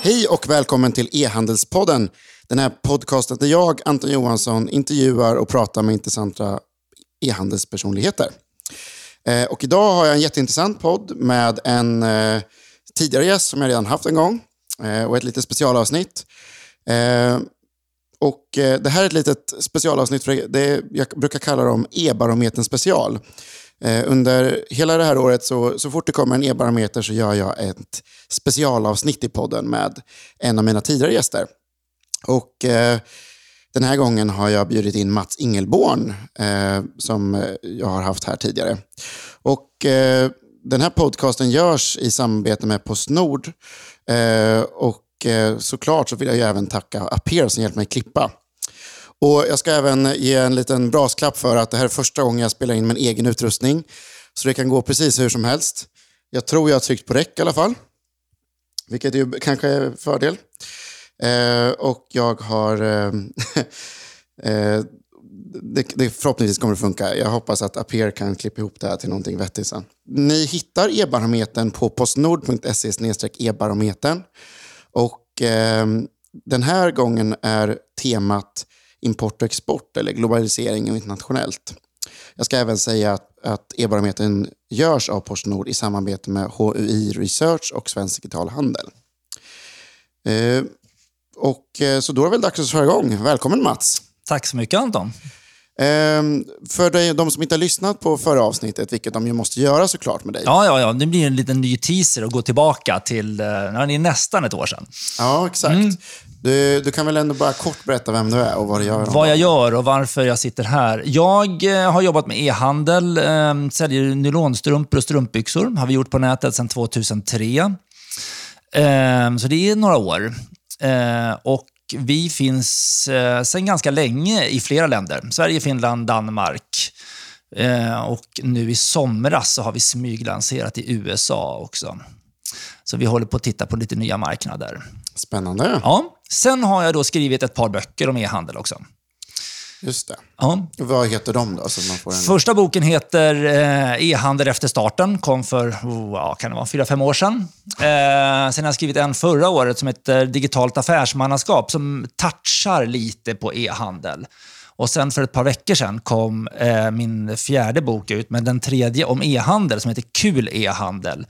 Hej och välkommen till E-handelspodden. Den här podcasten där jag, Anton Johansson, intervjuar och pratar med intressanta e-handelspersonligheter. Eh, och idag har jag en jätteintressant podd med en eh, tidigare gäst som jag redan haft en gång eh, och ett litet specialavsnitt. Och Det här är ett litet specialavsnitt, för det, jag brukar kalla dem E-barometern special. Eh, under hela det här året, så, så fort det kommer en e-barometer så gör jag ett specialavsnitt i podden med en av mina tidigare gäster. Och eh, den här gången har jag bjudit in Mats Ingelborn eh, som jag har haft här tidigare. Och eh, den här podcasten görs i samarbete med Postnord. Eh, och eh, såklart så vill jag ju även tacka Aper som hjälpt mig klippa. Och Jag ska även ge en liten brasklapp för att det här är första gången jag spelar in med egen utrustning. Så det kan gå precis hur som helst. Jag tror jag har tryckt på räck i alla fall. Vilket ju kanske är en fördel. Eh, och jag har... Eh, eh, det, det, förhoppningsvis kommer det funka. Jag hoppas att Aper kan klippa ihop det här till någonting vettigt sen. Ni hittar e-barometern på postnord.se e-barometern. Och eh, den här gången är temat import och export eller globalisering och internationellt. Jag ska även säga att, att e-barometern görs av Postnord i samarbete med HUI Research och Svensk Digital Handel. Eh, och, eh, så då är det väl dags att köra igång. Välkommen Mats! Tack så mycket Anton! Ehm, för de som inte har lyssnat på förra avsnittet, vilket de ju måste göra såklart med dig. Ja, ja, ja. det blir en liten ny teaser att gå tillbaka till, eh, ja, det är nästan ett år sedan. Ja, exakt. Mm. Du, du, kan väl ändå bara kort berätta vem du är och vad du gör? Vad jag gör och varför jag sitter här. Jag eh, har jobbat med e-handel, eh, säljer nylonstrumpor och strumpbyxor. har vi gjort på nätet sedan 2003. Eh, så det är några år. Eh, och vi finns eh, sedan ganska länge i flera länder. Sverige, Finland, Danmark. Och nu i somras så har vi smyglanserat i USA också. Så vi håller på att titta på lite nya marknader. Spännande. Ja. Sen har jag då skrivit ett par böcker om e-handel också. Just det. Ja. Vad heter de då? Så man får en... Första boken heter eh, E-handel efter starten. Kom för, oh, kan det vara, fyra, fem år sedan. Eh, sen har jag skrivit en förra året som heter Digitalt affärsmannaskap som touchar lite på e-handel. Och sen för ett par veckor sedan kom eh, min fjärde bok ut, men den tredje om e-handel som heter Kul e-handel.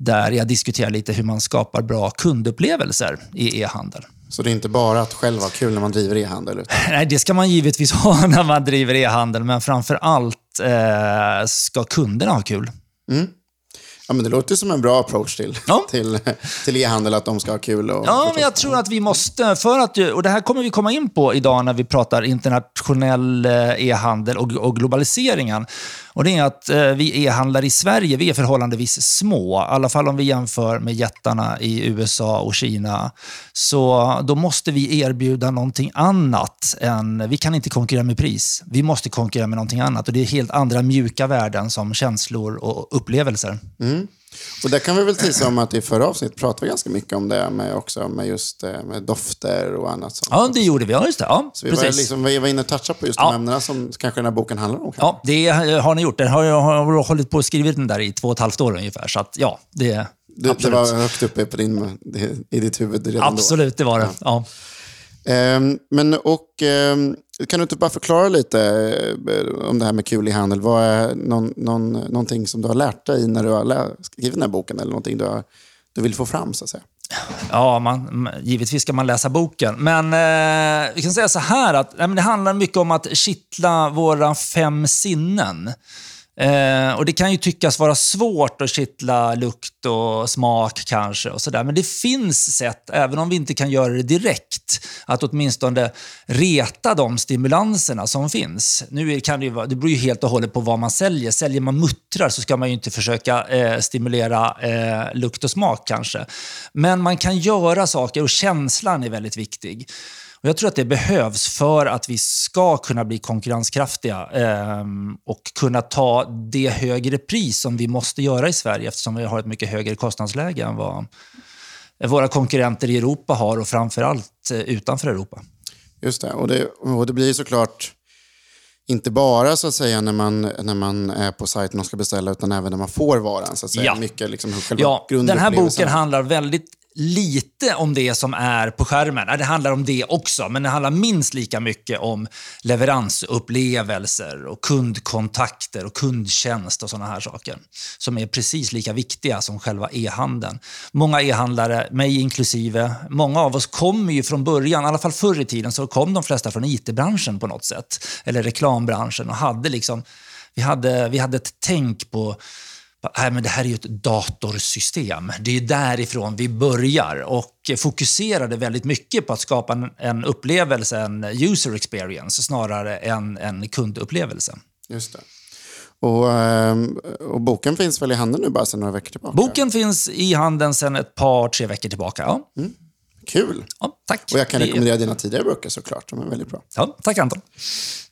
Där jag diskuterar lite hur man skapar bra kundupplevelser i e-handel. Så det är inte bara att själv ha kul när man driver e-handel? Nej, det ska man givetvis ha när man driver e-handel, men framför allt eh, ska kunderna ha kul. Mm. Ja, men det låter som en bra approach till, ja. till, till e-handel, att de ska ha kul. Och ja, men jag tror att vi måste, för att, och det här kommer vi komma in på idag när vi pratar internationell eh, e-handel och, och globaliseringen. Och det är att eh, vi e-handlare i Sverige, vi är förhållandevis små. I alla fall om vi jämför med jättarna i USA och Kina. Så då måste vi erbjuda någonting annat. Än, vi kan inte konkurrera med pris. Vi måste konkurrera med någonting annat. Och det är helt andra mjuka värden som känslor och upplevelser. Mm. Och där kan vi väl tisa om att i förra avsnittet pratade vi ganska mycket om det med, också, med just eh, med dofter och annat. Sånt. Ja, det gjorde vi. Ja, just det. Ja, så vi precis. var, liksom, vi var inne och touchade på just ja. de ämnena som kanske den här boken handlar om. Kanske. Ja, det har ni gjort. Den har, jag har hållit på och skrivit den där i två och ett halvt år ungefär. Så att, ja, det, det, det var högt uppe på din, i ditt huvud redan Absolut, då. det var det. Ja. ja. Ehm, men och... Ehm, kan du inte bara förklara lite eh, om det här med kul i handel? Vad är någon, någon, någonting som du har lärt dig när du har skrivit den här boken? Eller någonting du, har, du vill få fram, så att säga? Ja, man, givetvis ska man läsa boken. Men eh, vi kan säga så här att nej, det handlar mycket om att kittla våra fem sinnen. Eh, och Det kan ju tyckas vara svårt att kittla lukt och smak kanske. och så där. Men det finns sätt, även om vi inte kan göra det direkt, att åtminstone reta de stimulanserna som finns. Nu kan det, ju, det beror ju helt och hållet på vad man säljer. Säljer man muttrar så ska man ju inte försöka eh, stimulera eh, lukt och smak kanske. Men man kan göra saker och känslan är väldigt viktig. Och jag tror att det behövs för att vi ska kunna bli konkurrenskraftiga eh, och kunna ta det högre pris som vi måste göra i Sverige eftersom vi har ett mycket högre kostnadsläge än vad våra konkurrenter i Europa har och framför allt eh, utanför Europa. Just det, och det, och det blir såklart inte bara så att säga när man, när man är på sajten och ska beställa, utan även när man får varan. Så att säga. Ja. Mycket liksom själva Ja, den här boken handlar väldigt lite om det som är på skärmen. Det handlar om det också, men det handlar minst lika mycket om leveransupplevelser och kundkontakter och kundtjänst och sådana här saker. Som är precis lika viktiga som själva e-handeln. Många e-handlare, mig inklusive, många av oss kommer ju från början, i alla fall förr i tiden, så kom de flesta från it-branschen på något sätt. Eller reklambranschen och hade liksom, vi hade, vi hade ett tänk på Nej, men det här är ju ett datorsystem. Det är därifrån vi börjar och fokuserade väldigt mycket på att skapa en, upplevelse, en user experience, snarare än en kundupplevelse. Just det. Och, ehm, och boken finns väl i handeln nu bara sedan några veckor tillbaka? Boken finns i handeln sedan ett par, tre veckor tillbaka. Ja, Kul! ja tack. Och jag kan rekommendera dina tidigare böcker såklart. De är väldigt bra. Ja, tack Anton.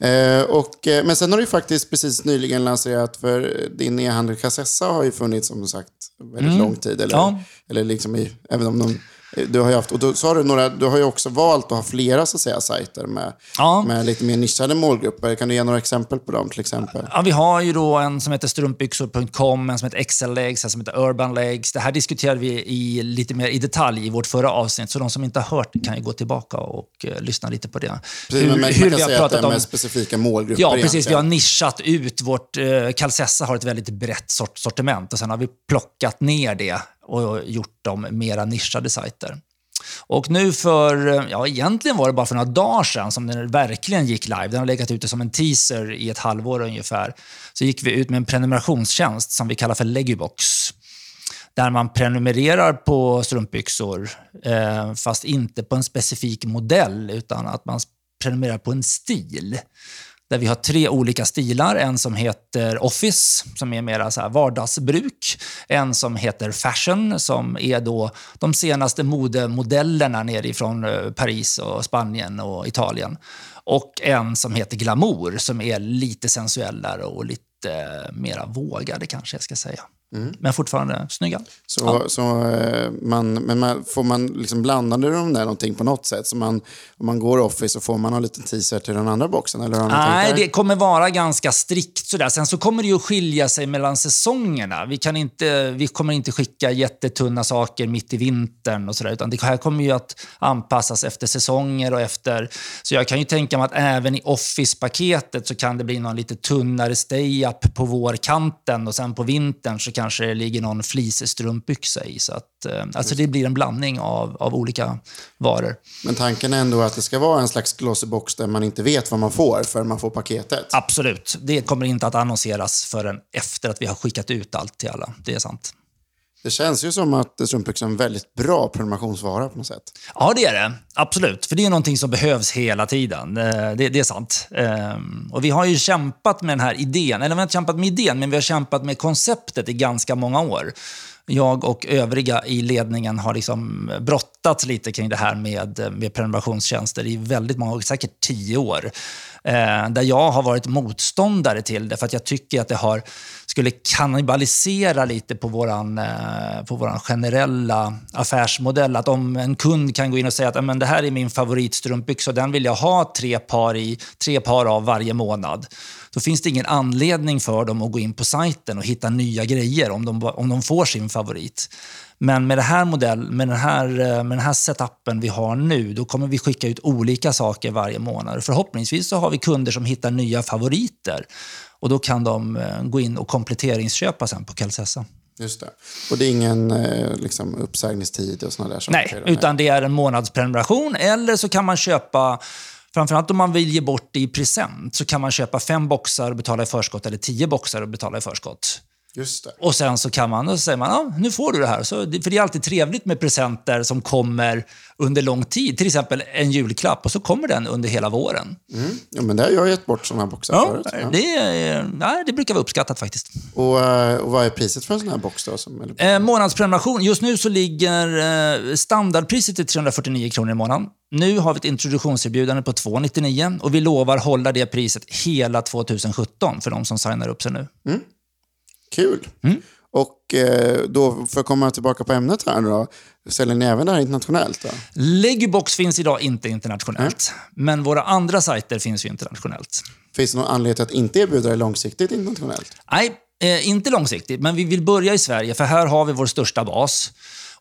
Eh, och, eh, men sen har du faktiskt precis nyligen lanserat, för din e-handel Cassessa har ju funnits som sagt väldigt lång tid. Eller, Mm. Ja. eller liksom i, även om de, du har ju haft, och då, så har du, några, du har ju också valt att ha flera så att säga, sajter med, Ja. med lite mer nischade målgrupper. Kan du ge några exempel på dem till exempel? Ja, vi har ju då en som heter strumpbyxor.com, en som heter XL-legs, en som heter Urban Legs. Det här diskuterade vi i, lite mer i detalj i vårt förra avsnitt, så de som inte har hört kan ju gå tillbaka och eh, lyssna lite på det. Precis, men man, man kan säga att det är med specifika målgrupper Ja, precis. Vi egentligen. har nischat ut vårt... Eh, Calcessa har ett väldigt brett sort, sortiment och sen har vi plockat ner det och gjort dem mera nischade sajter. Och nu för, ja egentligen var det bara för några dagar sedan som den verkligen gick live. Den har legat ute som en teaser i ett halvår ungefär. Så gick vi ut med en prenumerationstjänst som vi kallar för Legubox. Där man prenumererar på strumpbyxor, eh, fast inte på en specifik modell, utan att man prenumererar på en stil. Där vi har tre olika stilar. En som heter Office, som är mera så vardagsbruk. En som heter Fashion, som är då de senaste modemodellerna nerifrån eh, Paris, och Spanien och Italien. Och en som heter Glamour, som är lite sensuellare och lite eh, mera vågade kanske jag ska säga. Men fortfarande snygga. Så, så, eh, man, men man, får man liksom blandade de där någonting på något sätt? Så man, om man går Office så får man en liten teaser till den andra boxen? Eller har Nej, det kommer vara ganska strikt sådär. Sen så kommer det ju att skilja sig mellan säsongerna. Vi, kan inte, vi kommer inte skicka jättetunna saker mitt i vintern och sådär, utan det här kommer ju att anpassas efter säsonger och efter... Så jag kan ju tänka mig att även i Office-paketet så kan det bli någon lite tunnare stay-up på vårkanten och sen på vintern så kanske ligger någon fleecestrumpbyxa i. Så att, eh, alltså det blir en blandning av, av olika varor. Men tanken är ändå att det ska vara en slags glossy box där man inte vet vad man får förrän man får paketet. Absolut. Det kommer inte att annonseras förrän efter att vi har skickat ut allt till alla. Det är sant. Det känns ju som att strumpbyxor är en väldigt bra prenumerationsvara på något sätt. Ja, det är det. Absolut. För det är någonting som behövs hela tiden. Eh, det, det är sant. Ehm, och vi har ju kämpat med den här idén. Eller vi har inte kämpat med idén, men vi har kämpat med konceptet i ganska många år. Jag och övriga i ledningen har liksom brottats lite kring det här med, med prenumerationstjänster i väldigt många år, säkert tio år. Eh, där jag har varit motståndare till det för att jag tycker att det har, skulle kannibalisera lite på våran, eh, på våran generella affärsmodell. Att om en kund kan gå in och säga att "Men det här är min favoritstrumpbyxa och den vill jag ha tre par, i, tre par av varje månad. Då finns det ingen anledning för dem att gå in på sajten och hitta nya grejer om de, om de får sin favorit. Men med, det här modell, med, den här, eh, med den här setupen vi har nu, då kommer vi skicka ut olika saker varje månad. Förhoppningsvis så har vi kunder som hittar nya favoriter. Och då kan de eh, gå in och kompletteringsköpa sen på Calcessa. Just det. Och det är ingen eh, liksom, uppsägningstid och sådana där saker? Nej, utan det är en månadsprenumeration. Eller så kan man köpa, framförallt om man vill ge bort det i present, så kan man köpa fem boxar och betala i förskott eller tio boxar och betala i förskott. Och sen så kan man, och så säger man, ja, nu får du det här. Så, för det är alltid trevligt med presenter som kommer under lång tid. Till exempel en julklapp och så kommer den under hela våren. Mm. Ja, men det har jag gett bort sådana här boxar Ja, förut. Ja. det, nej, det brukar vara uppskattat faktiskt. Och, eh, och vad är priset för en sån här box då? Som, Eh, månadsprenumeration. Just nu så ligger eh, standardpriset till 349 kronor i månaden. Nu har vi ett introduktionserbjudande på 299 och vi lovar hålla det priset hela 2017 för de som signar upp sig nu. Kul! Mm. Och eh, då, för att komma tillbaka på ämnet här då, säljer ni även det här internationellt? Då? Legubox finns idag inte internationellt, men våra andra sajter finns ju internationellt. Finns det någon anledning till att inte erbjuda det långsiktigt internationellt? Nej, eh, inte långsiktigt, men vi vill börja i Sverige, för här har vi vår största bas.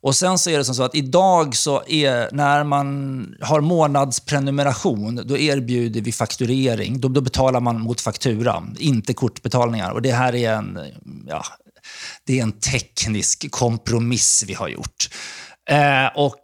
Och Sen så är det som så att idag så är, när man har månadsprenumeration, då erbjuder vi fakturering. Då, då betalar man mot faktura, inte kortbetalningar. Och Det här är en, ja, det är en teknisk kompromiss vi har gjort. Eh, och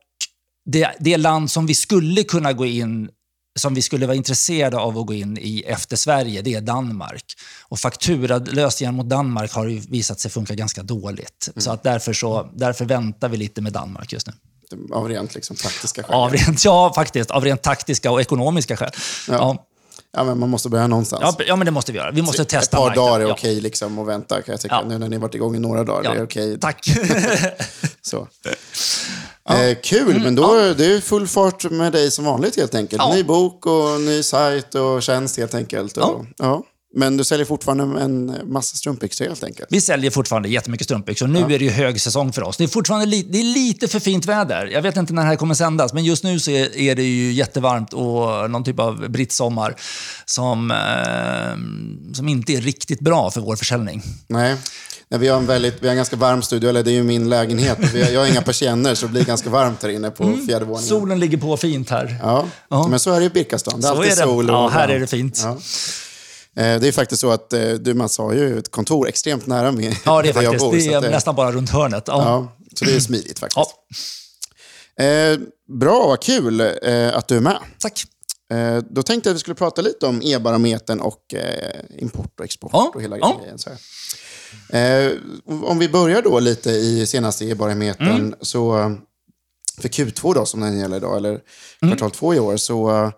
det, det land som vi skulle kunna gå in som vi skulle vara intresserade av att gå in i efter Sverige, det är Danmark. Och fakturalösningen mot Danmark har ju visat sig funka ganska dåligt. Mm. Så att därför, så, därför väntar vi lite med Danmark just nu. Av rent liksom, taktiska skäl? Av rent, ja, faktiskt. Av rent taktiska och ekonomiska skäl. Ja. ja. Ja, men man måste börja någonstans. Ja, ja men det måste vi göra. Vi måste testa Ett par marknaden. dagar är okej liksom, att vänta, kan jag tycka. Ja. Nu när ni varit igång i några dagar, ja. det är okej. Tack. Så. Ja. Eh, kul, mm, men då ja. det är full fart med dig som vanligt helt enkelt. Ja. Ny bok och ny sajt och tjänst helt enkelt. Och, ja. Men du säljer fortfarande en massa strumpbyxor helt enkelt? Vi säljer fortfarande jättemycket strumpbyxor. Nu ja. är det ju högsäsong för oss. Det är fortfarande li det är lite för fint väder. Jag vet inte när det här kommer sändas, men just nu så är, är det ju jättevarmt och någon typ av brittsommar som, eh, som inte är riktigt bra för vår försäljning. Nej. Nej, vi, har en väldigt, vi har en ganska varm studio, eller det är ju min lägenhet. Har, jag har inga persienner så det blir ganska varmt här inne på mm. fjärde våningen. Solen ligger på fint här. Ja, ja. men så är det i Birkastan. Det är så alltid är det. sol. Och, ja, här är det fint. Ja. Eh, det är faktiskt så att eh, du, man sa ju ett kontor extremt nära mig. Ja, det är faktiskt. Bor, det är det, nästan bara runt hörnet. Ja. ja. så det är smidigt faktiskt. Ja. Eh, bra, vad kul eh, att du är med. Tack. Eh, då tänkte jag att vi skulle prata lite om e-barometern och eh, import och export ja. och hela grejen. Så om vi börjar då lite i senaste e-barometern mm. så för Q2 då, som den gäller idag, eller mm. kvartal två i år, så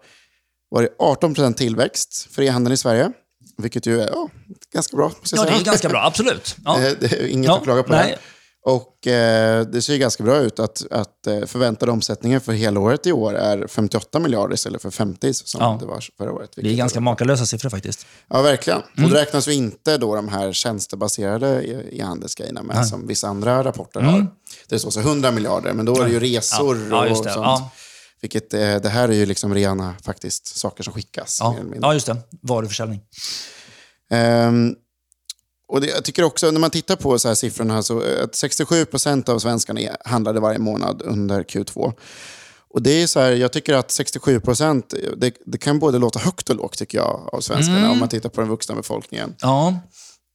var det 18% tillväxt för e-handeln i Sverige. Vilket ju är ja, ganska bra. Ja, det är ganska bra. Absolut. Ja. det är inget ja, att klaga på. Nej. Och eh, det ser ganska bra ut att, att eh, förväntade omsättningen för hela året i år är 58 miljarder istället för 50 som ja. det var förra året. Det är ganska makalösa siffror faktiskt. Ja, verkligen. Mm. Och då räknas ju inte då de här tjänstebaserade e-handelsgrejerna med, Nej. som vissa andra rapporter mm. har. Det står så 100 miljarder, men då är det ju resor ja. och sånt. Vilket, eh, det här är ju liksom rena faktiskt, saker som skickas. Ja, ja just det. Varuförsäljning. Um, och det, jag tycker också, när man tittar på så här siffrorna, så eh, att 67 procent av svenskarna handlade varje månad under Q2. Och det är så här, jag tycker att 67 procent, det, det, kan både låta högt och lågt tycker jag, av svenskarna, mm. om man tittar på den vuxna befolkningen. Ja.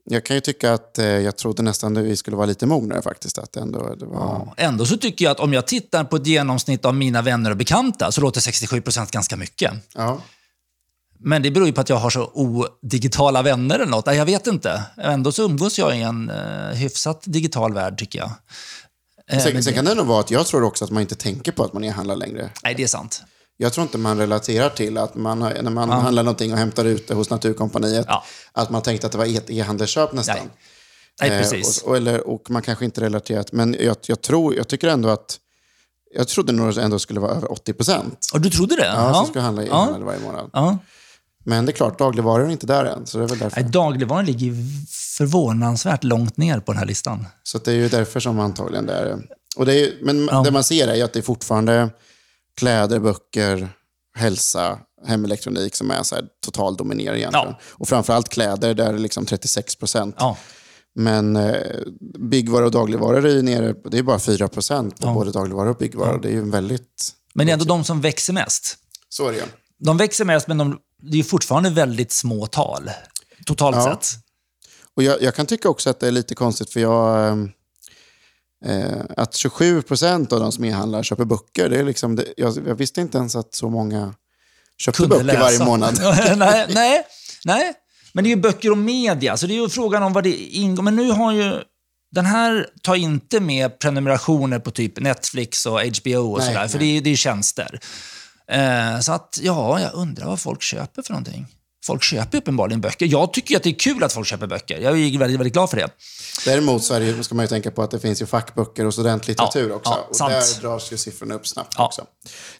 Jag kan ju tycka att eh, jag trodde nästan att vi skulle vara lite mognare faktiskt. Att ändå, det var... ja, ändå så tycker jag att om jag tittar på ett genomsnitt av mina vänner och bekanta så låter 67 procent ganska mycket. Ja. Men det beror ju på att jag har så odigitala vänner eller något. Jag vet inte. Ändå så umgås jag i en uh, hyfsat digital värld tycker jag. Eh, sen, sen kan det nog vara att jag tror också att man inte tänker på att man e-handlar längre. Nej, det är sant. Jag tror inte man relaterar till att man, när man ja. handlar någonting och hämtar ut det hos Naturkompaniet, ja. att man tänkte att det var ett e-handelsköp nästan. Nej. Nej, eh, precis. Eh, och, och, eller, och man kanske inte relaterat, men jag, jag, tror, jag tycker ändå att jag trodde nog ändå skulle vara över 80 procent. Och du trodde det? Ja, ja. som skulle handla e-handel varje månad. Ja. Men det är klart, dagligvaror är inte där än. Så det är väl därför. Nej, dagligvaror ligger förvånansvärt långt ner på den här listan. Så det är ju därför som antagligen det är... Och det är men ja. det man ser är att det är fortfarande kläder, böcker, hälsa, hemelektronik som är så här total dominerar egentligen. Ja. Och framförallt kläder, där är det liksom 36 procent. Ja. Men eh, byggvaror och dagligvaror är nere, det är bara 4 procent på ja. både dagligvaror och byggvaror. Det är ju väldigt... Men det är ändå de som växer mest. Så är det ju. De växer mest, men de, det är fortfarande väldigt små tal, totalt sett. Och jag, jag, kan tycka också att det är lite konstigt, för jag... Eh, att 27 procent av de som e-handlar köper böcker, det är liksom, det, jag, jag, visste inte ens att så många köpte Kunde böcker läsa. varje månad. nej, nej, nej, men det är ju böcker och media, så det är ju frågan om vad det ingår. Men nu har ju den här tar inte med prenumerationer på typ Netflix och HBO och nej, sådär, för det är, är tjänster. Eh, så att, ja, jag undrar vad folk köper för någonting. Folk köper uppenbarligen böcker. Jag tycker att det är kul att folk köper böcker. Jag är väldigt, väldigt glad för det. Däremot så det, ska man ju tänka på att det finns ju fackböcker och studentlitteratur ja, också. Ja, och sant. där dras ju siffrorna upp snabbt ja. också.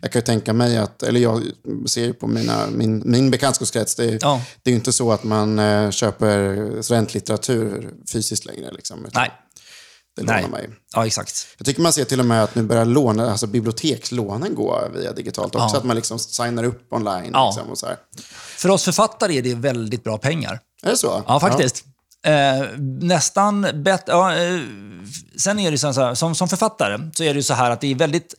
Jag kan ju tänka mig att, eller jag ser ju på mina, min, min bekantskapskrets, det, är, ja. det är ju inte så att man eh, köper studentlitteratur fysiskt längre. Liksom, Nej. Det Nej. lånar man ju. Ja, exakt. Jag tycker man ser till och med att nu börjar låna, alltså bibliotekslånen gå via digitalt också. Att man liksom signar upp online. Liksom, och så här. För oss författare är det väldigt bra pengar. Är det så? Ja, faktiskt. Eh, nästan bättre... Ja, eh, sen är det så här, som, som författare så är det så här att det är väldigt...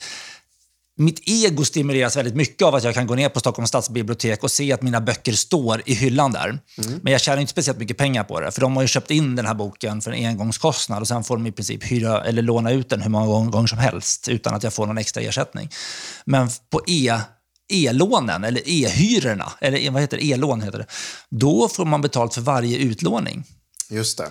Mitt ego stimuleras väldigt mycket av att jag kan gå ner på Stockholms stadsbibliotek och se att mina böcker står i hyllan där. Men jag tjänar inte speciellt mycket pengar på det, för de har ju köpt in den här boken för en engångskostnad och sen får de i princip hyra eller låna ut den hur många gång- gånger som helst utan att jag får någon extra ersättning. Men på e e-lånen, eller e-hyrorna, eller e- vad heter det? E-lån heter det. Då får man betalt för varje utlåning. Just det.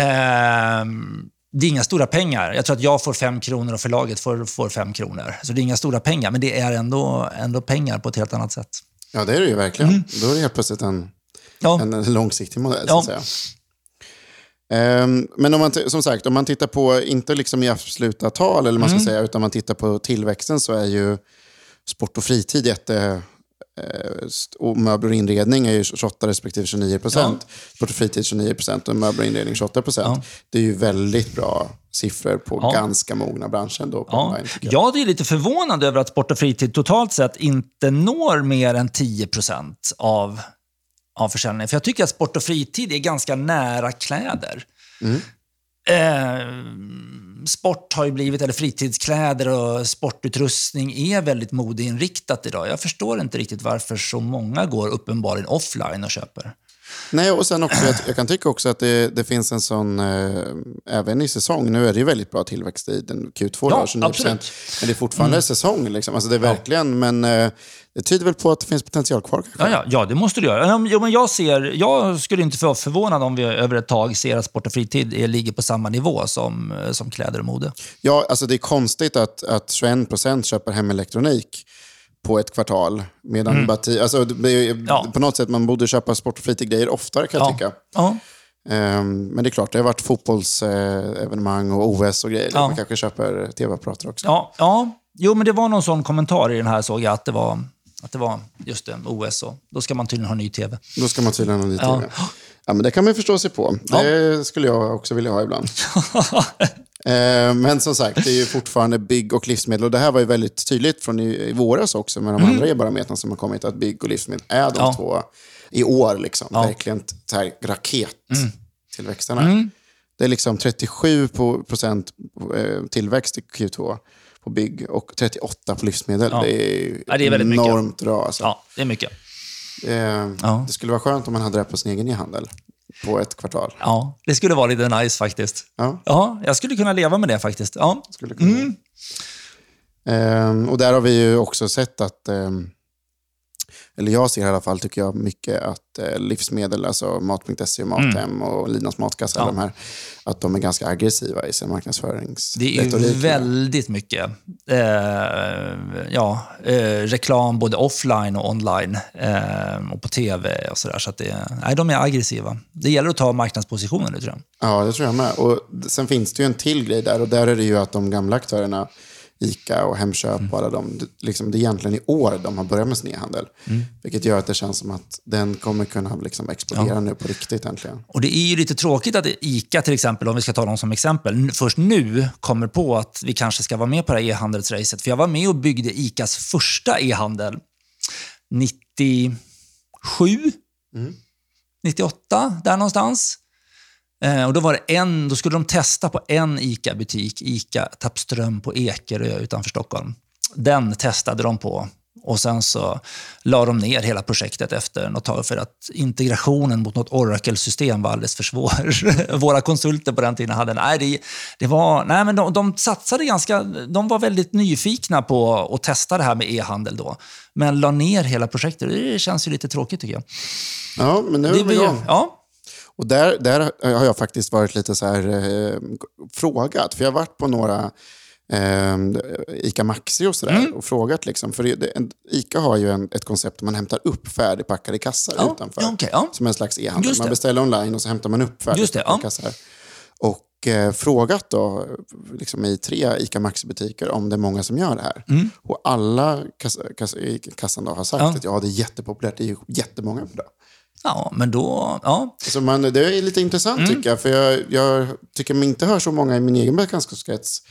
Ehm, det är inga stora pengar. Jag tror att jag får fem kronor och förlaget får, får fem kronor. Så det är inga stora pengar, men det är ändå, ändå pengar på ett helt annat sätt. Ja, det är det ju verkligen. Då är det helt plötsligt en, Ja, en långsiktig modell, Ja. så att säga. Ehm, Men om man, som sagt, om man tittar på, inte liksom i absoluta tal, eller man ska säga, utan man tittar på tillväxten så är ju sport och fritid jätte... eh, st- Och möbler och inredning är ju 28 respektive 29 procent. Sport och fritid 29 procent och möbler och inredning 28 procent. Det är ju väldigt bra siffror på Ja. ganska mogna branscher då på ja. online. jag. Jag är lite förvånad över att sport och fritid totalt sett inte når mer än 10 av, av försäljningen. För jag tycker att sport och fritid är ganska nära kläder. Eh, sport har ju blivit, eller fritidskläder och sportutrustning är väldigt modeinriktat idag. Jag förstår inte riktigt varför så många går uppenbarligen offline och köper. Nej, och sen också, jag, jag kan tycka också att det, det finns en sån, eh, även i säsong, nu är det ju väldigt bra tillväxt i den Q2, Ja, då, 29%, absolut. Mm. men det är fortfarande säsong. Liksom. Alltså det är verkligen, men eh, det tyder väl på att det finns potential kvar. Ja, ja, ja, det måste du göra. Ja, men- Jo, men jag, ser, jag skulle inte vara förvånad om vi över ett tag ser att sport och fritid är, ligger på samma nivå som, eh, som kläder och mode. Ja, alltså det är konstigt att, att 21% köper hemelektronik på ett kvartal. Medan bati, alltså det är, Mm. Ja. På något sätt man borde köpa sport och fritidsgrejer oftare kan jag Ja. tycka. Ja. Ehm, men det är klart, det har varit fotbollsevenemang och OS och grejer. Ja. Man kanske köper tv-apparater också. Ja, ja. Jo, men det var någon sån kommentar i den här såg jag att det var, att det var just det, OS och då ska man tydligen ha ny tv. Då ska man tydligen ha ny tv. Ja, men det kan man förstå sig på. Det skulle jag också vilja ha ibland. Eh, Men som sagt, det är ju fortfarande bygg och livsmedel. Och det här var ju väldigt tydligt från i, våras också med de andra e-barometrarna som har kommit, att bygg och livsmedel är de Mm. Ja. två i år. Liksom. Ja. Mm. Verkligen så här rakettillväxterna. Det är liksom 37 på, procent eh, tillväxt i Q2 på bygg och 38 på livsmedel. Ja. Det är, Ja, det är väldigt mycket. enormt bra. Alltså. Ja, det är mycket. Eh, Ja. Det skulle vara skönt om man hade det på sin egen e-handel på ett kvartal. Ja, det skulle vara lite nice faktiskt. Ja. Ja, jag skulle kunna leva med det faktiskt. Ja. Skulle kunna Mm. Ehm, och där har vi ju också sett att, ehm, eller jag ser i alla fall, tycker jag, mycket att eh, livsmedel, alltså Mat.se, Mathem och Linas Matkasse, Mm. Ja. de här, att de är ganska aggressiva i sin Det är ju väldigt mycket eh, ja, eh, reklam både offline och online eh, och på tv och sådär. Så att det, nej, de är aggressiva. Det gäller att ta marknadspositionen nu tror jag. Ja, det tror jag med. Och sen finns det ju en till grej där och där är det ju att de gamla aktörerna, ICA och Hemköp Mm. och alla de, liksom, det är egentligen i år de har börjat med sin e-handel. Mm. Vilket gör att det känns som att den kommer kunna liksom explodera nu på riktigt äntligen. Och Det är ju lite tråkigt att ICA till exempel, om vi ska ta dem som exempel, först nu kommer på att vi kanske ska vara med på det här e-handelsracet. För jag var med och byggde ICAs första e-handel 97, 98, där någonstans. Eh, och då, var det en, då skulle de testa på en ICA-butik, ICA Tappström på Ekerö utanför Stockholm. Den testade de på och sen så la de ner hela projektet efter något tag för att integrationen mot något Oracle-system var alldeles för svår. Våra konsulter på den tiden hade... Nej, det, det var, nej men de, de satsade ganska... De var väldigt nyfikna på att testa det här med e-handel då. Men la ner hela projektet. Det känns ju lite tråkigt tycker jag. Ja, men nu är Det vi igång. ja, Och där, där har jag faktiskt varit lite så här eh, frågat. För jag har varit på några eh, ICA Maxi och sådär Mm. och frågat. Liksom, för det, det, en, ICA har ju en, ett koncept där man hämtar upp färdigpackade kassar Ja, utanför. ja, okej, ja. Som en slags e-handel. Man det. beställer online och så hämtar man upp det, färdigpackade ja. kassar. Och eh, frågat då, liksom i tre ICA Maxi-butiker om det är många som gör det här. Och alla kassa, i kassan då har sagt Mm. Att ja, det är jättepopulärt, det är jättemånga på det. Ja, men då... Ja. Så man, det är lite intressant tycker jag, för jag, jag tycker mig inte hör så många i min egen bekantskapskrets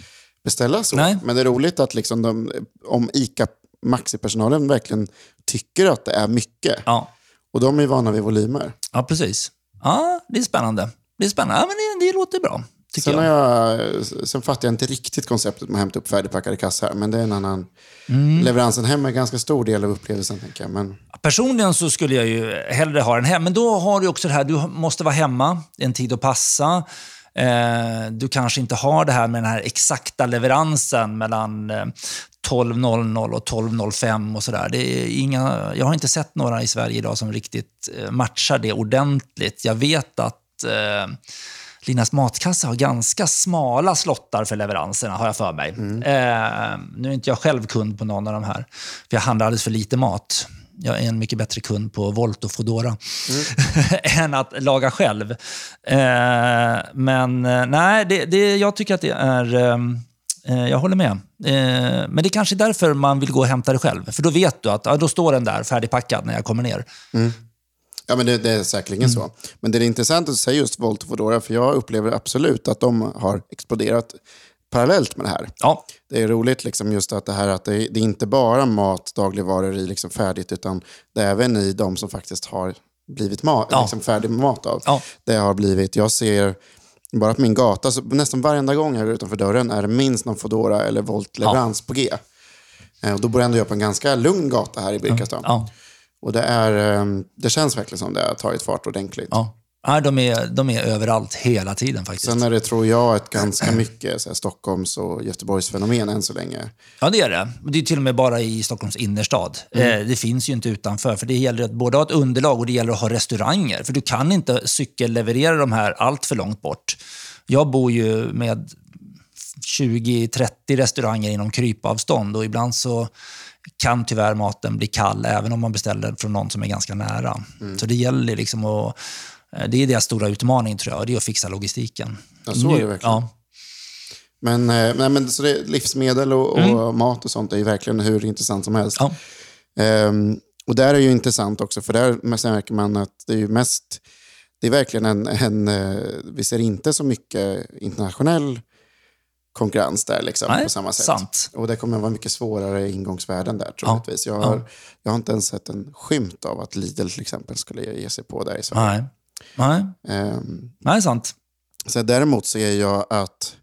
beställa så. Nej. Men det är roligt att liksom de, om ICA Maxi-personalen verkligen tycker att det är mycket. Ja. Och de är ju vana vid volymer. ja, precis. Ja, det är spännande. Det är spännande. Ja, men det, det låter bra, Sen, jag. jag, sen fattar jag inte riktigt konceptet med att hämta upp färdigpackade kassar, men det är en annan... Mm. Leveransen hem är en ganska stor del av upplevelsen, tänker jag. Men, Personligen så skulle jag ju hellre ha den hem. Men då har du också det här, du måste vara hemma, en tid att passa. Eh, du kanske inte har det här med den här exakta leveransen mellan eh, 12.00 och 12.05 och sådär. Det är inga, jag har inte sett några i Sverige idag som riktigt eh, matchar det ordentligt. Jag vet att eh, Linas matkassa har ganska smala slottar för leveranserna, har jag för mig. Eh, nu är inte jag själv kund på någon av de här, för jag handlar alldeles för lite mat. Jag är en mycket bättre kund på Volt och Foodora än att laga själv. Eh, men eh, nej, det, det, jag tycker att det är... Eh, jag håller med. Eh, men det är kanske är därför man vill gå och hämta det själv. För då vet du att ja, då står den där färdigpackad när jag kommer ner. Ja, men det, det är säkerligen Mm. så. Men det är intressant att säga just Volt och Foodora, för jag upplever absolut att de har exploderat parallellt med det här. Ja, Det är roligt liksom just att det här att det, det är inte bara mat, dagligvaror i liksom färdigt, utan det är även i de som faktiskt har blivit mat, Ja. liksom färdig mat av. Ja. Det har blivit, jag ser bara på min gata, så nästan varenda gång här utanför dörren är det minst någon Foodora eller Volt-leverans på G. Eh, Och då bor ändå jag på en ganska lugn gata här i Birkastan. ja, Och det, är, eh, det känns verkligen som det har tagit fart ordentligt. ja. Nej, de, är, de är överallt hela tiden faktiskt. Sen är det, tror jag, ett ganska mycket så här, Stockholms och Göteborgs fenomen än så länge. Ja, det är det. Det är till och med bara i Stockholms innerstad. Eh, det finns ju inte utanför. För Det gäller att både ha ett underlag och det gäller att ha restauranger. För du kan inte cykelleverera de här allt för långt bort. Jag bor ju med 20-30 restauranger inom krypavstånd och ibland så kan tyvärr maten bli kall även om man beställer från någon som är ganska nära. Så det gäller liksom att... eh, Det är deras stora utmaning tror jag, det är att fixa logistiken. Ja, så är det verkligen. Ja. Men, eh, nej, men så det, livsmedel och, och mat och sånt är ju verkligen hur intressant som helst. Ja. Ehm, och där är ju intressant också, för där märker man att det är ju mest... Det är verkligen en... en eh, vi ser inte så mycket internationell konkurrens där liksom, Nej, på samma sätt. sant. Och det kommer att vara mycket svårare ingångsvärden där troligtvis. Jag, har, jag har inte ens sett en skymt av att Lidl till exempel skulle ge sig på där i Sverige. Nej. Nej. Ehm, Nej, sant. så däremot ser jag att...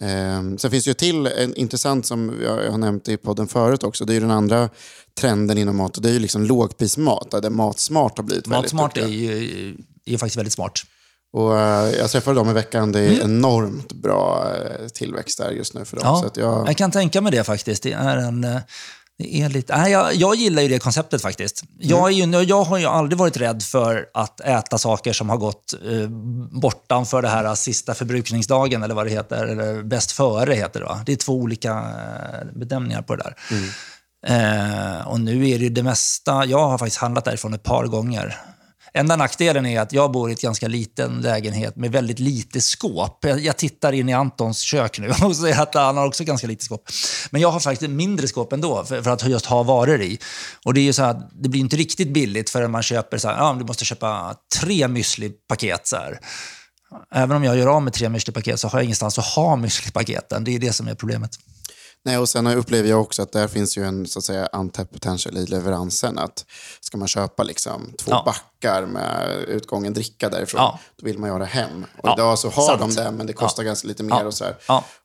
Eh, sen finns det ju till en intressant som jag, har nämnt i podden förut också. Det är ju den andra trenden inom mat och det är ju liksom lågprismat. Där matsmart har blivit väldigt Matsmart är ju är faktiskt väldigt smart. Och, eh, jag träffade dem i veckan. Det är enormt bra eh, tillväxt där just nu för dem. Ja, Så jag, jag kan tänka mig det faktiskt. Det är en... eh, Det är lite, nej, jag, jag gillar ju det konceptet faktiskt. Jag, är ju, jag har ju aldrig varit rädd för att äta saker som har gått eh, bortanför det här sista förbrukningsdagen eller vad det heter. Eller bäst före heter det va? Det är två olika bedömningar på det där. Eh, och nu är det ju det mesta, jag har faktiskt handlat därifrån ett par gånger. Enda nackdelen är att jag bor i ett ganska liten lägenhet med väldigt lite skåp. Jag, jag tittar in i Antons kök nu och ser att han har också ganska lite skåp. Men jag har faktiskt mindre skåp ändå för, för att just ha varor i. Och det är ju så att det blir inte riktigt billigt förrän man köper så här, ja, du måste köpa tre müsli-paket. Så här. Även om jag gör av med tre müsli-paket så har jag ingenstans att ha müsli-paketen. Det är det som är problemet. nej, och sen upplever jag också att där finns ju en så att säga, untapped potential i leveransen. Att ska man köpa liksom, två Ja. Backar med utgången dricka därifrån, Ja. då vill man det hem. Och Ja, idag så har sant. de det, men det kostar Ja. ganska lite mer. Och så.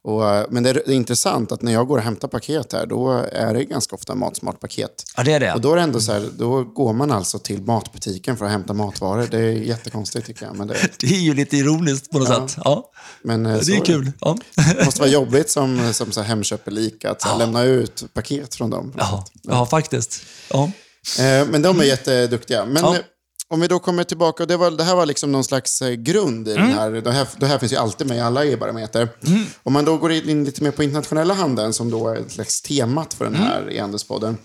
Och, men det är, det är intressant att när jag går och hämtar paket här, då är det ganska ofta matsmart-paket. Ja, det är det. Och då är det ändå så här, då går man alltså till matbutiken för att hämta matvaror. Det är jättekonstigt tycker jag. Men det, Det är ju lite ironiskt på något sätt. Ja. men, eh, Det är kul. Det måste vara jobbigt som, som så här hemköpelik att här, lämna ut paket från dem. Ja, ja faktiskt. Ja. Eh, Men de är jätteduktiga. Men Ja. Om vi då kommer tillbaka, det, var, det här var liksom någon slags eh, grund i Mm. den här. Det här. Det här finns ju alltid med i alla e-barometer. Om man då går in lite mer på internationella handeln, som då är ett slags temat för den Mm. här e-handelspodden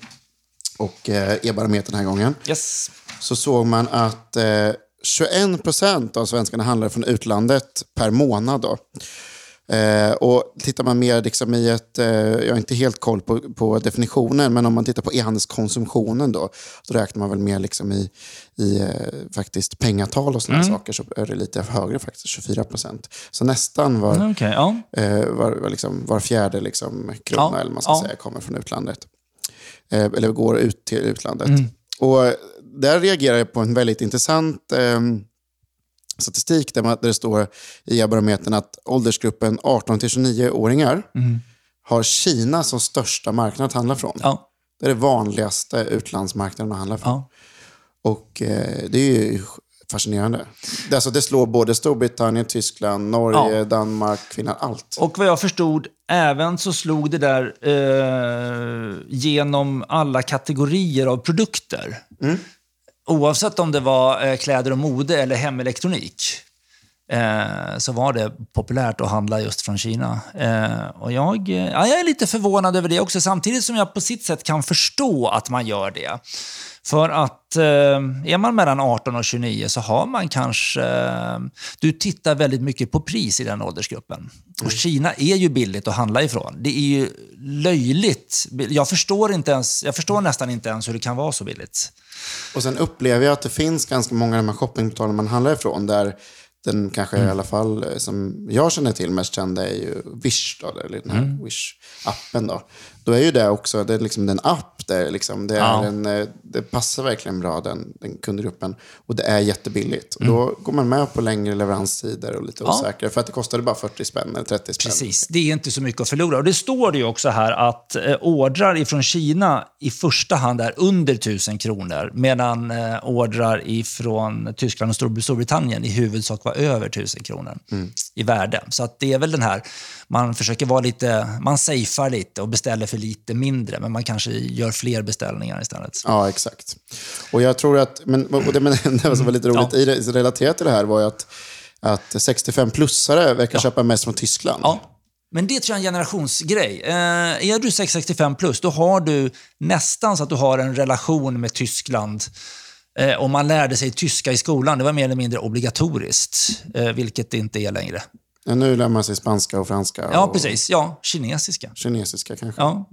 och eh, e-barometern den här gången, Yes. så såg man att eh, 21 procent av svenskarna handlar från utlandet per månad. Då. Eh, och tittar man mer liksom i ett, eh, jag har inte helt koll på, på definitionen, men om man tittar på e-handelskonsumtionen då, så räknar man väl mer liksom i, i eh, faktiskt pengatal och sådana saker, så är det lite högre faktiskt, 24 procent. Så nästan var, Mm, okej, ja. eh, var, var, liksom, var fjärde liksom, krona, Ja, eller man ska ja. säga, kommer från utlandet. Eh, eller går ut till utlandet. Mm. Och där reagerar jag på en väldigt intressant eh, statistik där, man, där det står i barometern att åldersgruppen 18-29-åringar Mm. har Kina som största marknad att handla från. Ja, Det är det vanligaste utlandsmarknaden att handla från. ja. Och eh, det är ju fascinerande. Det, alltså, det slår både Storbritannien, Tyskland, Norge, Ja. Danmark, Finland, allt. Och vad jag förstod, även så slog det där eh, genom alla kategorier av produkter. Oavsett om det var eh, kläder och mode eller hemelektronik. Eh, så var det populärt att handla just från Kina. Eh, och jag, ja, jag är lite förvånad över det också, samtidigt som jag på sitt sätt kan förstå att man gör det. För att eh, är man mellan 18 och 29 så har man kanske... Eh, du tittar väldigt mycket på pris i den åldersgruppen. Och Kina är ju billigt att handla ifrån. Det är ju löjligt. Jag förstår, inte ens, jag förstår nästan inte ens hur det kan vara så billigt. Och sen upplever jag att det finns ganska många av de här shoppingportalerna man handlar ifrån där den kanske Mm. i alla fall eh, som jag känner till mest kända är ju Wish, då, eller den här Mm. Wish-appen. Då. Då är ju det också, det är liksom en app, där liksom, det, är Ja. en, eh, det passar verkligen bra den, den kundgruppen. Och det är jättebilligt. Och Mm. då går man med på längre leveranstider och lite osäkrare. För att det kostade bara 40 spänn eller 30 spänn. Precis, det är inte så mycket att förlora. Och det står det ju också här att eh, ordrar ifrån Kina i första hand är under 1000 kronor, medan eh, ordrar ifrån Tyskland och Stor- Storbritannien i huvudsak var över 1000 kronor i värde. Så att det är väl den här, man försöker vara lite, man safear lite och beställer för lite mindre, men man kanske gör fler beställningar istället. Ja, exakt. Och jag tror att, men, och det, men det som var lite roligt Ja. i relaterat till det här var ju att, att 65-plussare verkar köpa mest från Tyskland. Ja, men det tror jag är en generationsgrej. Eh, är du 665 plus, då har du nästan så att du har en relation med Tyskland. Eh, om man lärde sig tyska i skolan, det var mer eller mindre obligatoriskt, eh, vilket det inte är längre. Ja, nu lär man sig spanska och franska Ja, och precis. Ja, kinesiska. kinesiska kanske. Ja,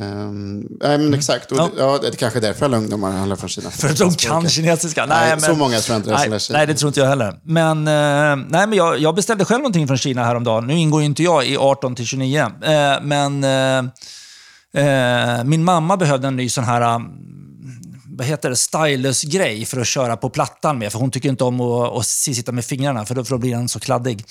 Ehm, nej, men exakt. Och, Ja. det är kanske därför alla ungdomar handlar från Kina. för att de kan kinesiska. Nej, Nej, så många tror jag inte är nej, sig. nej, det tror inte jag heller. Men, eh, nej, men jag, jag beställde själv någonting från Kina häromdagen. Nu ingår ju inte jag i 18 till 29. Eh, men eh, min mamma behövde en ny sån här um, vad heter det, stylus-grej för att köra på plattan med. För hon tycker inte om att, att sitta med fingrarna, för då, för då blir den så kladdig.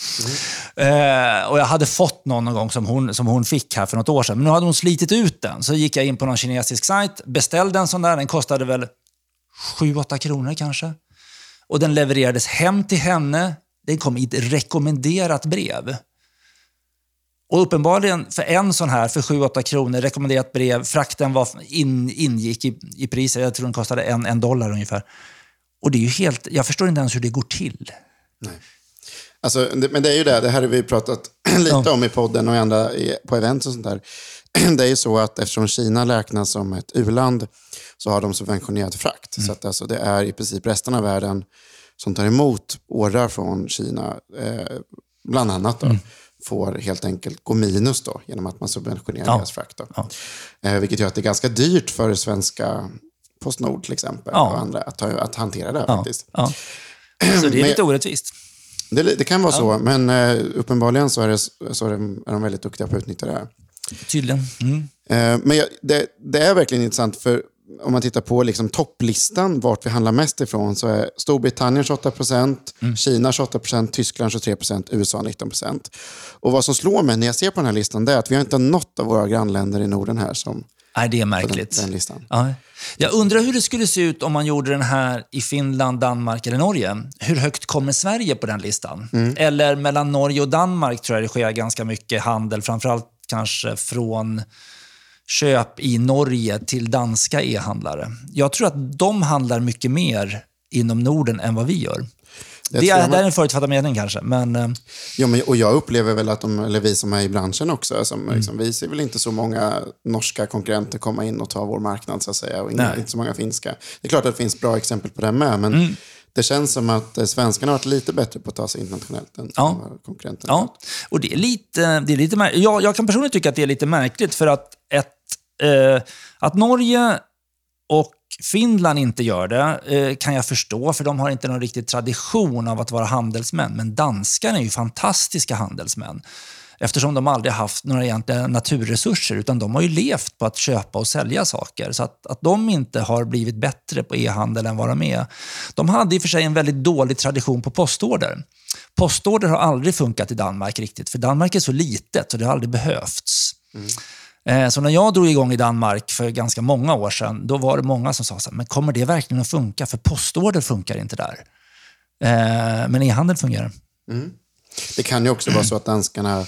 Eh, och jag hade fått någon, någon gång som hon, som hon fick här för något år sedan. Men nu hade hon slitit ut den. Så gick jag in på någon kinesisk sajt, beställde en sån där. Den kostade väl 7-8 kronor kanske. Och den levererades hem till henne. Den kom i ett rekommenderat brev. Och uppenbarligen för en sån här för 7-8 kronor, rekommenderat brev, frakten var in, ingick i, i priset. Jag tror den kostade en, en dollar ungefär. Och det är ju helt, jag förstår inte ens hur det går till. Alltså, det, men det är ju det, det här har vi pratat lite om i podden och andra, på event och sånt där. Det är ju så att eftersom Kina räknas som ett u-land så har de subventionerad frakt. Så att alltså, det är i princip resten av världen som tar emot ordrar från Kina, eh, bland annat, då, får helt enkelt gå minus då, genom att man subventionerar Ja. deras frakt. Ja. Eh, vilket gör att det är ganska dyrt för svenska Postnord till exempel Ja. och andra att, att hantera det här faktiskt. Så det är Men- lite orättvist. Det, det kan vara så, men eh, uppenbarligen så, är, det, så är, de, är de väldigt duktiga på att utnyttja det här. Tydligen. Mm. Eh, men jag, det, det är verkligen intressant, för om man tittar på liksom topplistan, vart vi handlar mest ifrån, så är Storbritannien 28% Kina 28% Tyskland 23% USA 19% Och vad som slår mig när jag ser på den här listan, det är att vi har inte något av våra grannländer i Norden här som Nej, det är på den, märkligt. den listan. Ja. Jag undrar hur det skulle se ut om man gjorde den här i Finland, Danmark eller Norge. Hur högt kommer Sverige på den listan? Eller mellan Norge och Danmark tror jag det sker ganska mycket handel, framförallt kanske från köp i Norge till danska e-handlare. Jag tror att de handlar mycket mer inom Norden än vad vi gör. Det, det är, det är en förutfattad mening kanske, men... Eh, ja, men... Och jag upplever väl att de, eller vi som är i branschen också, som, mm. liksom, vi ser väl inte så många norska konkurrenter komma in och ta vår marknad, så att säga. Och inga, inte så många finska. Det är klart att det finns bra exempel på det med, men mm. det känns som att eh, svenskarna har varit lite bättre på att ta sig internationellt än ja. konkurrenterna. Ja, och det är lite, det är lite märkligt. Jag, jag kan personligen tycka att det är lite märkligt, för att, ett, eh, att Norge och Finland inte gör det eh, kan jag förstå, för de har inte någon riktig tradition av att vara handelsmän. Men danskarna är ju fantastiska handelsmän eftersom de aldrig haft några egentliga naturresurser, utan de har ju levt på att köpa och sälja saker. Så att, att de inte har blivit bättre på e-handel än vad de är. De hade i och för sig en väldigt dålig tradition på postorder. Postorder har aldrig funkat i Danmark riktigt, för Danmark är så litet och det har aldrig behövts. Mm. Eh, så när jag drog igång i Danmark för ganska många år sedan, då var det många som sa så här, men kommer det verkligen att funka? För postorder funkar inte där. Eh, men e-handel fungerar. Mm. Det kan ju också vara så att danskarna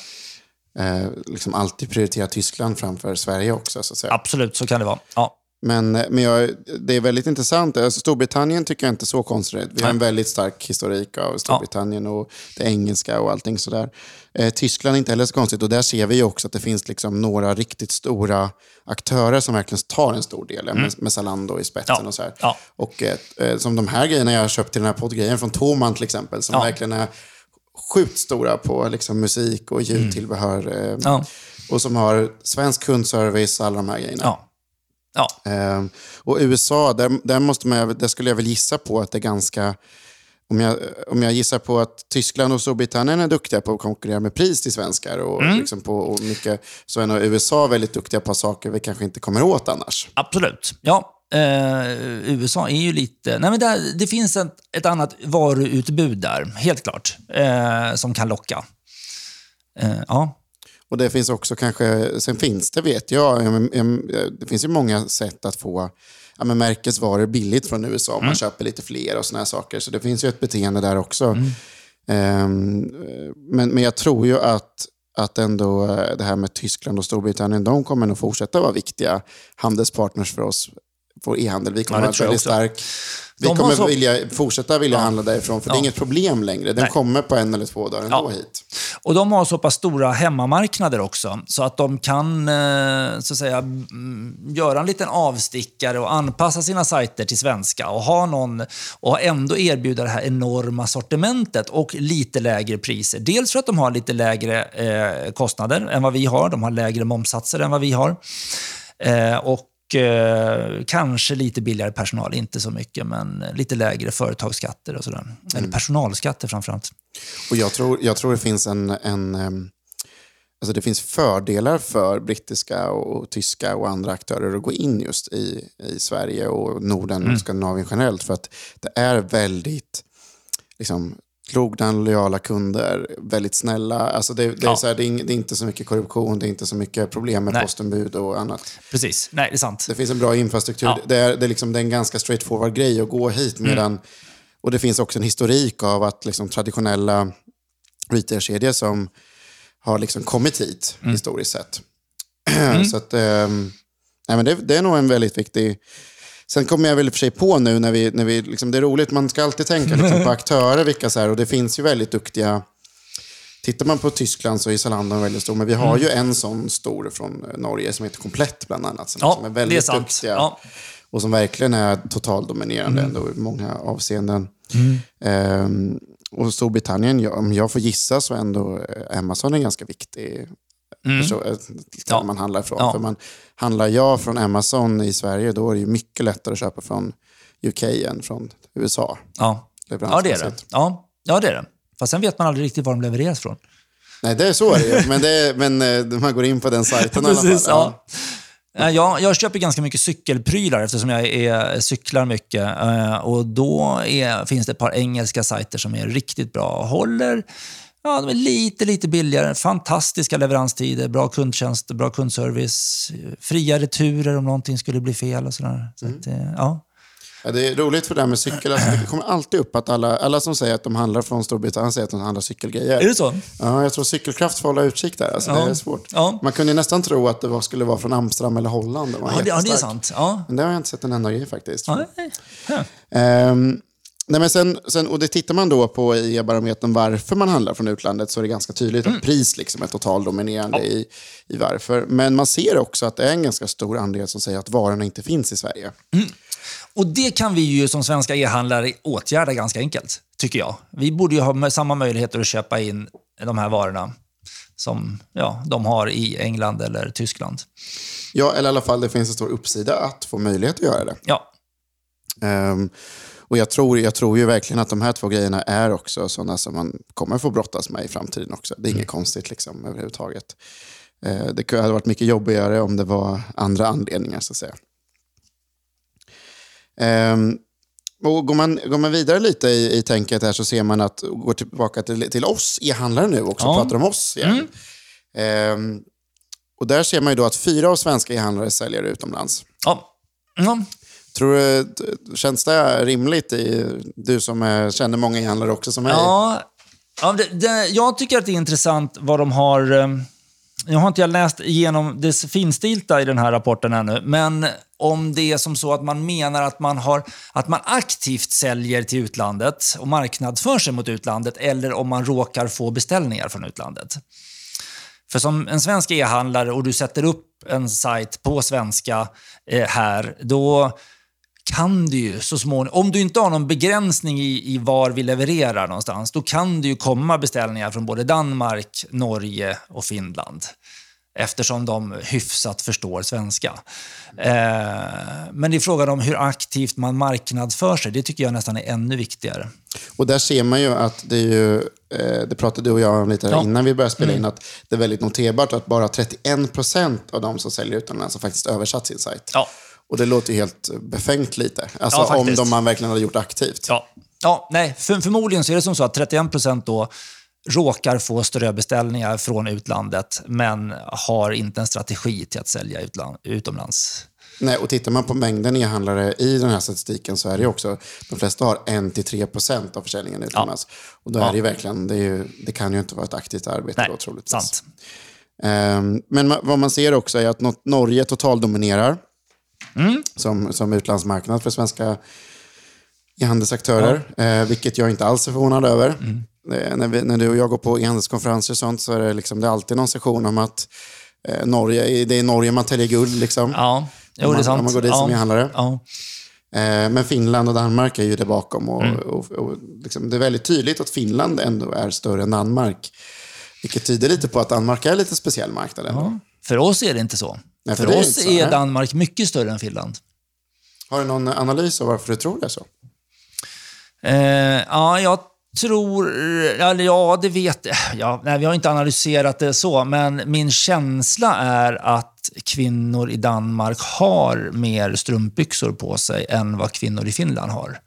eh, liksom alltid prioriterar Tyskland framför Sverige också. Så. Absolut, så kan det vara. Ja. Men, men jag, det är väldigt intressant. Alltså Storbritannien tycker jag inte är så konstigt. Vi har en väldigt stark historik av Storbritannien ja. och det engelska och allting sådär. Eh, Tyskland är inte heller så konstigt och där ser vi också att det finns liksom några riktigt stora aktörer som verkligen tar en stor del, mm. med, med Zalando i spetsen ja. och så ja. Och eh, eh, som de här grejerna jag har köpt till den här poddgrejen från Toman till exempel, som verkligen är sjukt stora på liksom, musik och ljudtillbehör. Mm. Eh, och som har svensk kundservice och alla de här grejerna. Ja. Eh, och USA, där, där, måste man, där skulle jag väl gissa på att det är ganska... Om jag, om jag gissar på att Tyskland och Storbritannien är duktiga på att konkurrera med pris till svenskar och, mm. liksom på, och mycket, så är nog USA väldigt duktiga på saker vi kanske inte kommer åt annars. Absolut. Ja, Uh, USA är ju lite... Nej men där, det finns ett, ett annat varuutbud där, helt klart, uh, som kan locka. Uh, ja. Och det finns också kanske, sen finns det vet jag, det finns ju många sätt att få ja, men märkesvaror billigt från USA. Mm. Man köper lite fler och såna här saker. Så det finns ju ett beteende där också. Mm. Um, men, men jag tror ju att, att ändå det här med Tyskland och Storbritannien, de kommer nog fortsätta vara viktiga handelspartners för oss, vår e-handel. Vi kommer ja, att vara väldigt stark vi kommer så... vilja, fortsätta vilja ja. handla därifrån, för ja. det är inget problem längre. Den Nej. kommer på en eller två dagar ändå ja. hit. Och de har så pass stora hemmamarknader också, så att de kan eh, så att säga, göra en liten avstickare och anpassa sina sajter till svenska och ha någon och ändå erbjuda det här enorma sortimentet och lite lägre priser. Dels för att de har lite lägre eh, kostnader än vad vi har. De har lägre momsatser än vad vi har. Eh, och eh, kanske lite billigare personal, inte så mycket, men lite lägre företagsskatter och sådär. Mm. Eller personalskatter framförallt. Och jag tror, jag tror det finns en, en Alltså det finns fördelar för brittiska och tyska och andra aktörer att gå in just i, i Sverige och Norden och mm. Skandinavien generellt. För att det är väldigt liksom, trogna, lojala kunder, väldigt snälla. Alltså det, det, är så här, det, är, det, är inte så mycket korruption, det är inte så mycket problem med Nej. postombud och annat. Precis, Nej, det är sant. Det finns en bra infrastruktur. Ja. Det, är, det, är liksom, det är en ganska straightforward grej att gå hit. Medan, mm. Och det finns också en historik av att liksom, traditionella retailkedjor som har liksom kommit hit mm. historiskt sett. Mm. så att, eh, nej, men det, det är nog en väldigt viktig Sen kommer jag väl i och för sig på nu när vi, när vi liksom, det är roligt, man ska alltid tänka liksom, på aktörer, vilka så här, och det finns ju väldigt duktiga Tittar man på Tyskland så är Zalando väldigt stor, men vi har mm. ju en sån stor från eh, Norge som heter Komplett bland annat. Som, ja, som är väldigt det är duktiga. Ja. Och som verkligen är totaldominerande mm. ändå i många avseenden. Mm. Ehm, och Storbritannien, om jag får gissa så är ändå eh, Amazon en ganska viktig mm. person, eh, ja. man handlar ifrån. Ja. För man, handlar jag från Amazon i Sverige, då är det ju mycket lättare att köpa från UK än från USA. Ja, ja det är det. Ja. ja, det är det. Fast sen vet man aldrig riktigt var de levereras från. Nej, det är så är det ju. Men, det är, men eh, man går in på den sajten Precis, i alla fall. Ja. Ja. Jag, jag köper ganska mycket cykelprylar eftersom jag är, cyklar mycket. Eh, och Då är, finns det ett par engelska sajter som är riktigt bra. Håller Ja, de är lite, lite billigare. Fantastiska leveranstider, bra kundtjänst, bra kundservice, fria returer om någonting skulle bli fel och sådär. Så mm. att, eh, ja. Ja, det är roligt för det här med cykel. Alltså, det kommer alltid upp att alla, alla som säger att de handlar från Storbritannien säger att de handlar cykelgrejer. Är det så? Ja, jag tror cykelkraft får hålla utkik där. Alltså, ja. Det är svårt. Ja. Man kunde nästan tro att det skulle vara från Amsterdam eller Holland. Det ja, det, ja, det är sant. Ja. Men det har jag inte sett en enda grej faktiskt. Ja. Um, Nej, men sen, sen, och det tittar man då på i e-barometern varför man handlar från utlandet så är det ganska tydligt Mm. att pris liksom är totaldominerande i, i varför. Men man ser också att det är en ganska stor andel som säger att varorna inte finns i Sverige. Och det kan vi ju som svenska e-handlare åtgärda ganska enkelt, tycker jag. Vi borde ju ha samma möjligheter att köpa in de här varorna som ja, de har i England eller Tyskland. Ja, eller i alla fall det finns en stor uppsida att få möjlighet att göra det. Ja, Ehm, och jag tror, jag tror ju verkligen att de här två grejerna är också sådana som man kommer få brottas med i framtiden också. Det är inget konstigt liksom överhuvudtaget. Eh, det hade varit mycket jobbigare om det var andra anledningar så att säga. Ehm, och går, man, går man vidare lite i, i tänket här så ser man att, går tillbaka till, till oss e-handlare nu också, Ja. pratar om oss igen. Ehm, och där ser man ju då att fyra av svenska e-handlare säljer utomlands. ja. ja. Tror du, känns det rimligt, i, du som är, känner många e-handlare också som mig? Ja, ja det, det, jag tycker att det är intressant vad de har... Eh, jag har inte jag läst igenom det finstilta i den här rapporten ännu, men om det är som så att man menar att man, har, att man aktivt säljer till utlandet och marknadsför sig mot utlandet eller om man råkar få beställningar från utlandet. För som en svensk e-handlare och du sätter upp en sajt på svenska eh, här, då kan du ju så småningom, om du inte har någon begränsning i, i var vi levererar någonstans, då kan det ju komma beställningar från både Danmark, Norge och Finland. Eftersom de hyfsat förstår svenska. Eh, men det är frågan om hur aktivt man marknadsför sig. Det tycker jag nästan är ännu viktigare. Och där ser man ju att det är ju, eh, det pratade du och jag om lite Ja. innan vi började spela in, att det är väldigt noterbart att bara 31 procent av de som säljer utomlands har faktiskt översatt sin sajt. Ja. Och det låter ju helt befängt lite. Alltså Ja, om de man verkligen hade gjort aktivt. Ja, ja nej, för, förmodligen så är det som så att 31 procent då råkar få ströbeställningar från utlandet men har inte en strategi till att sälja utland, utomlands. Nej, och tittar man på mängden e-handlare i den här statistiken så är det också, de flesta har 1-3 procent av försäljningen utomlands. Och då är Ja. det ju verkligen, det, ju, det kan ju inte vara ett aktivt arbete Nej, då troligtvis. sant. Ehm, men vad man ser också är att Nor- Norge totaldominerar Mm. som, som utlandsmarknad för svenska e-handelsaktörer, eh, vilket jag inte alls är förvånad över. Mm. Eh, när, vi, när du och jag går på e-handelskonferenser och sånt så är det, liksom, det är alltid någon session om att eh, Norge, det är Norge man täljer guld. Liksom. Ja, jo, Om det är sant. om man går dit som ja. e-handlare. Ja. Eh, men Finland och Danmark är ju där bakom. Och, Mm. och, och, liksom, det är väldigt tydligt att Finland ändå är större än Danmark. Vilket tyder lite på att Danmark är lite speciell marknad ändå. Ja. För oss är det inte så. Nej, för för är oss är nej. Danmark mycket större än Finland. Har du någon analys av varför du tror det är så? Eh, ja, jag tror... Eller ja, det vet ja, nej, Vi har inte analyserat det så, men min känsla är att kvinnor i Danmark har mer strumpbyxor på sig än vad kvinnor i Finland har.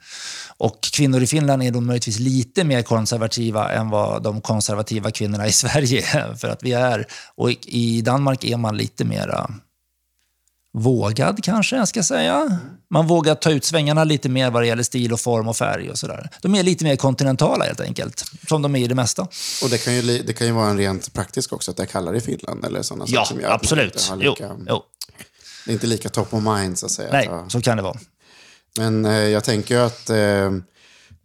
Och kvinnor i Finland är då möjligtvis lite mer konservativa än vad de konservativa kvinnorna i Sverige är. För att vi är. Och i- i Danmark är man lite mera vågad kanske jag ska säga. Man vågar ta ut svängarna lite mer vad det gäller stil och form och färg och sådär. De är lite mer kontinentala helt enkelt, som de är i det mesta. Och det kan ju, det kan ju vara en rent praktisk också, att det är kallare i Finland. Eller sådana Ja, saker som gör att man inte absolut. har Jo, lika, jo. Det är inte lika top of mind, så att säga. Nej, Så- så kan det vara. Men eh, jag tänker ju att, eh,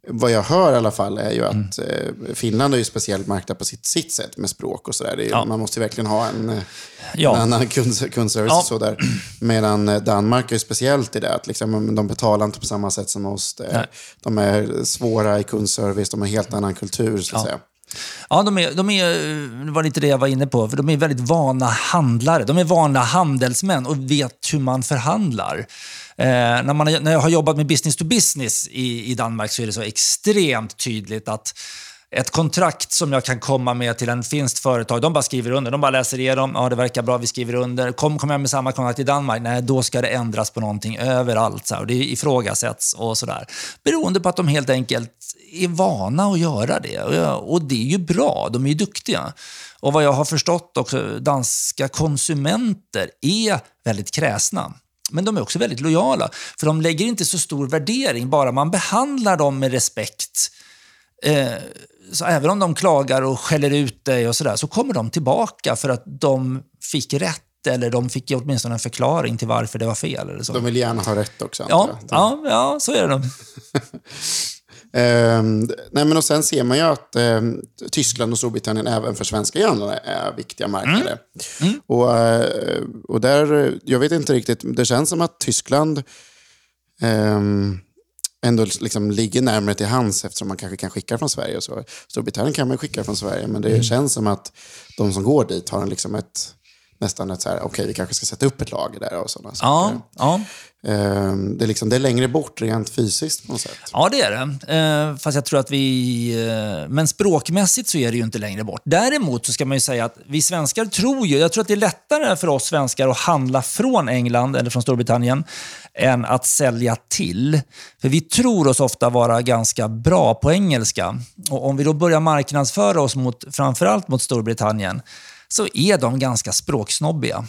vad jag hör i alla fall, är ju Mm. att eh, Finland är ju speciellt marknad på sitt, sitt sätt med språk och sådär. Ja. Man måste ju verkligen ha en, eh, Ja. en annan kund, kundservice Ja. och sådär. Medan eh, Danmark är ju speciellt i det, att liksom, de betalar inte på samma sätt som oss. Nej. de är svåra i kundservice, de har en helt annan kultur, så att säga. Ja, de är, de är, det var lite det jag var inne på, för de är väldigt vana handlare. De är vana handelsmän och vet hur man förhandlar. Eh, när, man, när jag har jobbat med business to business i, i Danmark så är det så extremt tydligt att ett kontrakt som jag kan komma med till en finskt företag, de bara skriver under. De bara läser igenom, ja det verkar bra, vi skriver under. Kom, kommer jag med samma kontrakt i Danmark? Nej, då ska det ändras på någonting överallt. Så här, och det ifrågasätts och sådär. Beroende på att de helt enkelt är vana att göra det. Och, och det är ju bra, de är ju duktiga. Och vad jag har förstått också, danska konsumenter är väldigt kräsna. Men de är också väldigt lojala, för de lägger inte så stor värdering, bara man behandlar dem med respekt. Eh, så även om de klagar och skäller ut dig och sådär, så kommer de tillbaka för att de fick rätt eller de fick åtminstone en förklaring till varför det var fel. Eller så. De vill gärna ha rätt också, ja, ja, ja, så är det. Ehm, nej, men och sen ser man ju att ehm, Tyskland och Storbritannien även för svenska grannarna är viktiga marknader. Och, eh, och där, jag vet inte riktigt, det känns som att Tyskland ehm, ändå liksom ligger närmare till hands eftersom man kanske kan skicka från Sverige. Och så. Storbritannien kan man skicka från Sverige, men det känns som att de som går dit har en, liksom ett, nästan ett så här, okej, okay, vi kanske ska sätta upp ett lager där och sådana ja, saker. Ja. Ehm, det, är liksom, det är längre bort rent fysiskt på något sätt. Ja, det är det. Ehm, fast jag tror att vi... Eh, men språkmässigt så är det ju inte längre bort. Däremot så ska man ju säga att vi svenskar tror ju... Jag tror att det är lättare för oss svenskar att handla från England eller från Storbritannien än att sälja till. För vi tror oss ofta vara ganska bra på engelska. Och om vi då börjar marknadsföra oss mot, framförallt mot Storbritannien så är de ganska språksnobbiga.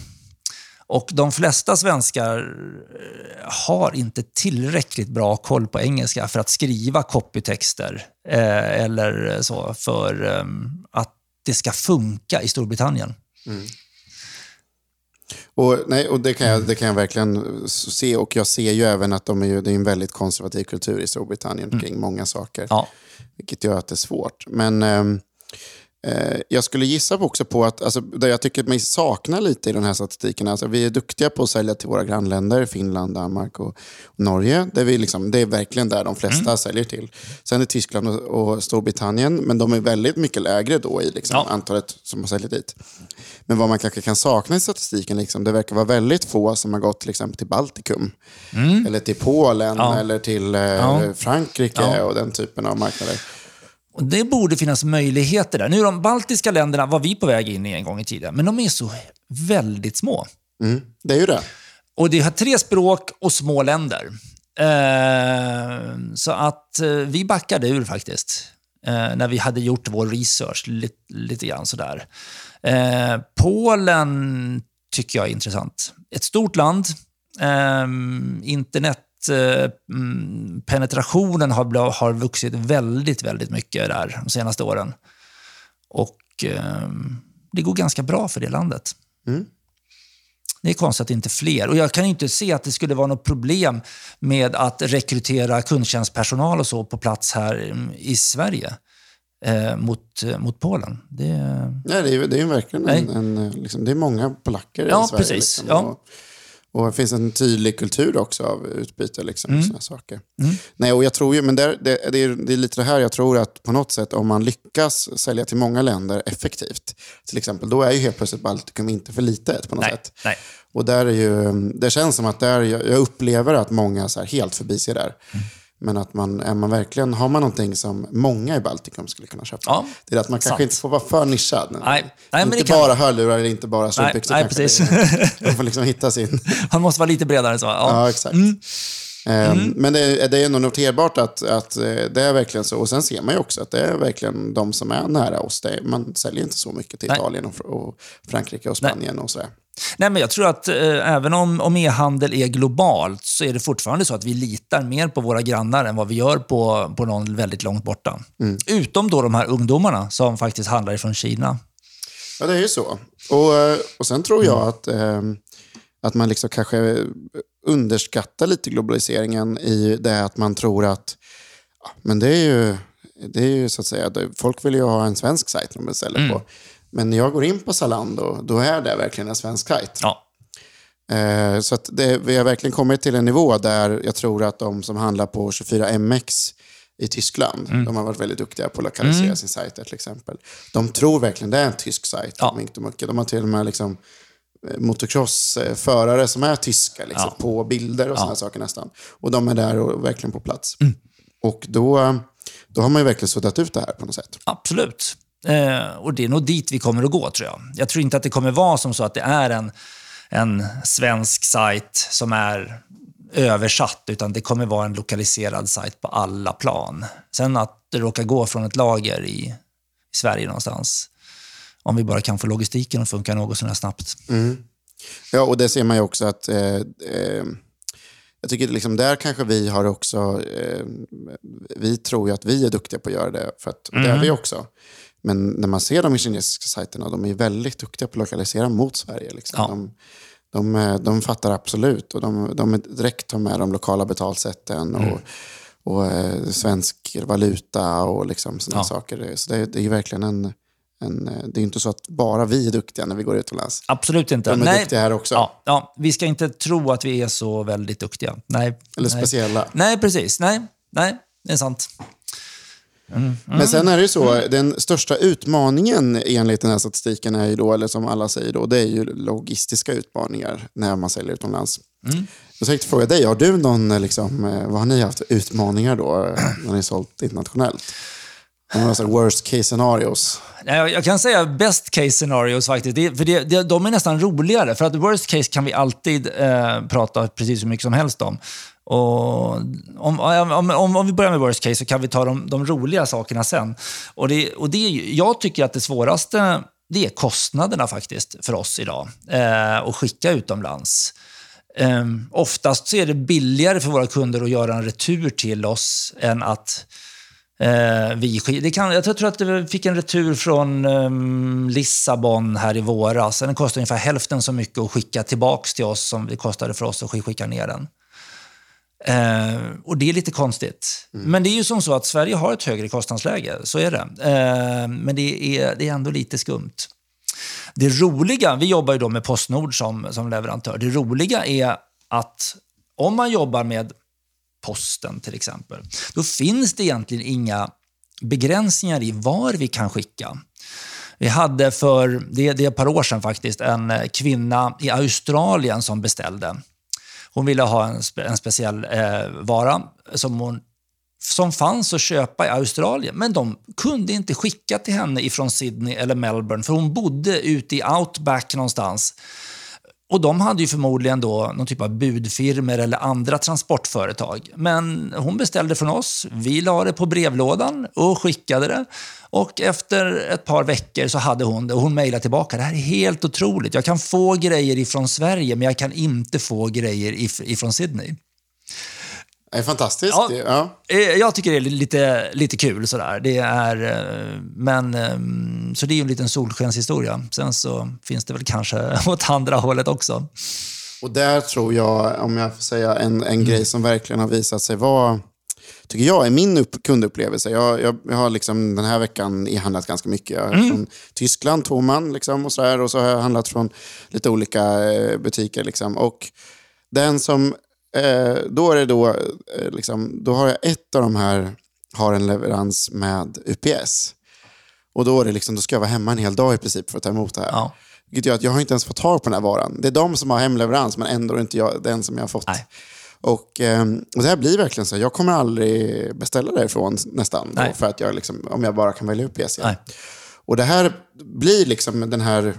Och de flesta svenskar eh, har inte tillräckligt bra koll på engelska för att skriva copytexter eh, eller så för eh, att det ska funka i Storbritannien. Mm. Och, nej, och det, kan jag, det kan jag verkligen se. Och jag ser ju även att de är ju, det är en väldigt konservativ kultur i Storbritannien mm. kring många saker. Ja. Vilket gör att det är svårt. Men... Eh, Eh, jag skulle gissa på också på att, alltså, där jag tycker mig sakna lite i den här statistiken, alltså, vi är duktiga på att sälja till våra grannländer, Finland, Danmark och, Norge. Där vi liksom, det är verkligen där de flesta mm. säljer till. Sen är det Tyskland och, och, Storbritannien, men de är väldigt mycket lägre då i liksom, ja. antalet som har säljer dit. Men vad man kanske kan sakna i statistiken, liksom, det verkar vara väldigt få som har gått till exempel till Baltikum. Mm. Eller till Polen ja. eller till eh, ja. Frankrike och den typen av marknader. Och det borde finnas möjligheter där. Nu de baltiska länderna var vi på väg in i en gång i tiden, men de är så väldigt små. Mm, det är ju det. Och det har tre språk och små länder. Eh, så att eh, vi backade ur faktiskt. Eh, när vi hade gjort vår research lite, lite grann sådär. Eh, Polen tycker jag är intressant. Ett stort land. Eh, internet Eh, mm, penetrationen har, har vuxit väldigt, väldigt mycket där de senaste åren. Och eh, det går ganska bra för det landet. Mm. Det är konstigt att det inte är fler. Och jag kan inte se att det skulle vara något problem med att rekrytera kundtjänstpersonal och så på plats här i Sverige eh, mot, mot Polen. Det, nej, det är, det är verkligen en, en, liksom, det är många polacker ja, i Sverige. Precis. Liksom, ja. och, och det finns en tydlig kultur också av utbyte. Liksom, mm. såna saker. Mm. Nej, och jag tror ju, men det, det, det, är, det är lite det här jag tror att på något sätt om man lyckas sälja till många länder effektivt, till exempel, då är ju helt plötsligt Baltikum inte för litet på något nej, sätt. Nej. Och där är ju, det känns som att där, jag, jag upplever att många så här helt förbiser där. Mm. Men att man, är man verkligen, har man någonting som många i Baltikum skulle kunna köpa, ja, det är att man kanske inte får vara för nischad. Nej, nej, inte bara kan... hörlurar eller inte bara strumpbyxor. Nej, nej, precis. Man får liksom hitta sin... Man måste vara lite bredare så. Ja, ja exakt. Mm. Mm. Men det är, det är nog noterbart att, att eh, det är verkligen så. Och sen ser man ju också att det är verkligen de som är nära oss. Det, man säljer inte så mycket till Nej. Italien och, och Frankrike och Spanien Nej. och sådär. Nej, men jag tror att eh, även om, om e-handel är globalt så är det fortfarande så att vi litar mer på våra grannar än vad vi gör på, på någon väldigt långt borta. Mm. Utom då de här ungdomarna som faktiskt handlar ifrån Kina. Ja, det är ju så. Och, eh, och sen tror jag mm. att, eh, att man liksom kanske underskattar lite globaliseringen i det att man tror att ja, men det är ju, det är ju så att säga, folk vill ju ha en svensk sajt de beställer mm. på. Men när jag går in på Zalando, då är det verkligen en svensk sajt. Ja. Eh, så att det, vi har verkligen kommit till en nivå där jag tror att de som handlar på 24MX i Tyskland, mm. de har varit väldigt duktiga på att lokalisera mm. sin sajt till exempel. De tror verkligen det är en tysk sajt. Ja. De har till och med liksom, motocrossförare som är tyska liksom, ja. på bilder och ja. sådana saker nästan. Och de är där och verkligen på plats. Mm. Och då, då har man ju verkligen suddat ut det här på något sätt. Absolut. Eh, och det är nog dit vi kommer att gå tror jag. Jag tror inte att det kommer vara som så att det är en, en svensk sajt som är översatt, utan det kommer vara en lokaliserad sajt på alla plan. Sen att det råkar gå från ett lager i, i Sverige någonstans, om vi bara kan få logistiken att funka något sådär snabbt. Mm. Ja, och det ser man ju också att eh, eh, jag tycker liksom där kanske vi har också, eh, vi tror ju att vi är duktiga på att göra det, för att, mm. det är vi också. Men när man ser de kinesiska sajterna, de är väldigt duktiga på att lokalisera mot Sverige. Liksom. Ja. De, de, de fattar absolut och de, de direkt tar med de lokala betalsätten och, mm. och eh, svensk valuta och liksom sådana Ja. saker. Så det, det är ju verkligen en, en... eh, Det är ju inte så att bara vi är duktiga när vi går utomlands. Absolut inte. De är duktiga här också. Ja, ja, vi ska inte tro att vi är så väldigt duktiga. Nej. Eller nej. speciella. Nej, precis. Nej, nej, det är sant. Men sen är det ju så, den största utmaningen enligt den här statistiken är ju då, eller som alla säger då, det är ju logistiska utmaningar när man säljer utomlands. Jag tänkte fråga dig, har du någon, eh, liksom, eh, vad har ni haft för utmaningar då när ni sålt internationellt? Några så worst case scenarios? Nej, Jag kan säga best case scenarios faktiskt. Det, för det, det, de är nästan roligare. För att worst case kan vi alltid eh, prata precis hur mycket som helst om. Och om, om, om, om vi börjar med worst case så kan vi ta de, de roliga sakerna sen. Och det, och det, jag tycker att det svåraste det är kostnaderna faktiskt för oss idag. Eh, att skicka utomlands. Eh, oftast så är det billigare för våra kunder att göra en retur till oss än att Eh, vi, det kan, jag tror- att vi fick en retur från ehm, Lissabon här i våras. Den kostade ungefär hälften så mycket att skicka tillbaks till oss som det kostade för oss att sk- skicka ner den. Eh, och det är lite konstigt. Men det är ju som så att Sverige har ett högre kostnadsläge, så är det. Eh, men det är, det är ändå lite skumt. Det roliga, vi jobbar ju då med Postnord som, som leverantör. Det roliga är att om man jobbar med posten till exempel, då finns det egentligen inga begränsningar i var vi kan skicka. Vi hade för, det, det är ett par år sedan faktiskt, en kvinna i Australien som beställde. Hon ville ha en, spe, en speciell eh, vara som, hon, som fanns att köpa i Australien, men de kunde inte skicka till henne ifrån Sydney eller Melbourne, för hon bodde ute i outback någonstans. Och de hade ju förmodligen då någon typ av budfirmer eller andra transportföretag. Men hon beställde från oss, vi la det på brevlådan och skickade det. Och efter ett par veckor så hade hon det och hon mejlade tillbaka. Det här är helt otroligt. Jag kan få grejer ifrån Sverige men jag kan inte få grejer ifrån Sydney. Det är fantastiskt. Ja. Det- Ja. Eh, Jag tycker det är lite, lite kul sådär. Det är, eh, men, eh, så det är ju en liten solskenshistoria. Sen så finns det väl kanske åt andra hållet också. Och där tror jag, om jag får säga en, en grej som verkligen har visat sig vara, tycker jag, är min upp, kundupplevelse. Jag, jag, jag har liksom den här veckan e-handlat ganska mycket. Jag är från Tyskland, två man, liksom, och, så där, och så har jag handlat från lite olika butiker. Liksom. Och den som, eh, då är det då, eh, liksom, då har jag ett av de här, har en leverans med UPS. Och då, är det liksom, då ska jag vara hemma en hel dag i princip för att ta emot det här. Ja. Vilket gör att jag har inte ens fått tag på den här varan. Det är de som har hemleverans, men ändå är det inte jag, den som jag har fått. Nej. Och, ehm, och det här blir verkligen så. Jag kommer aldrig beställa därifrån nästan. Då, för att jag liksom, om jag bara kan välja upp EC. Nej. Och det här blir liksom den här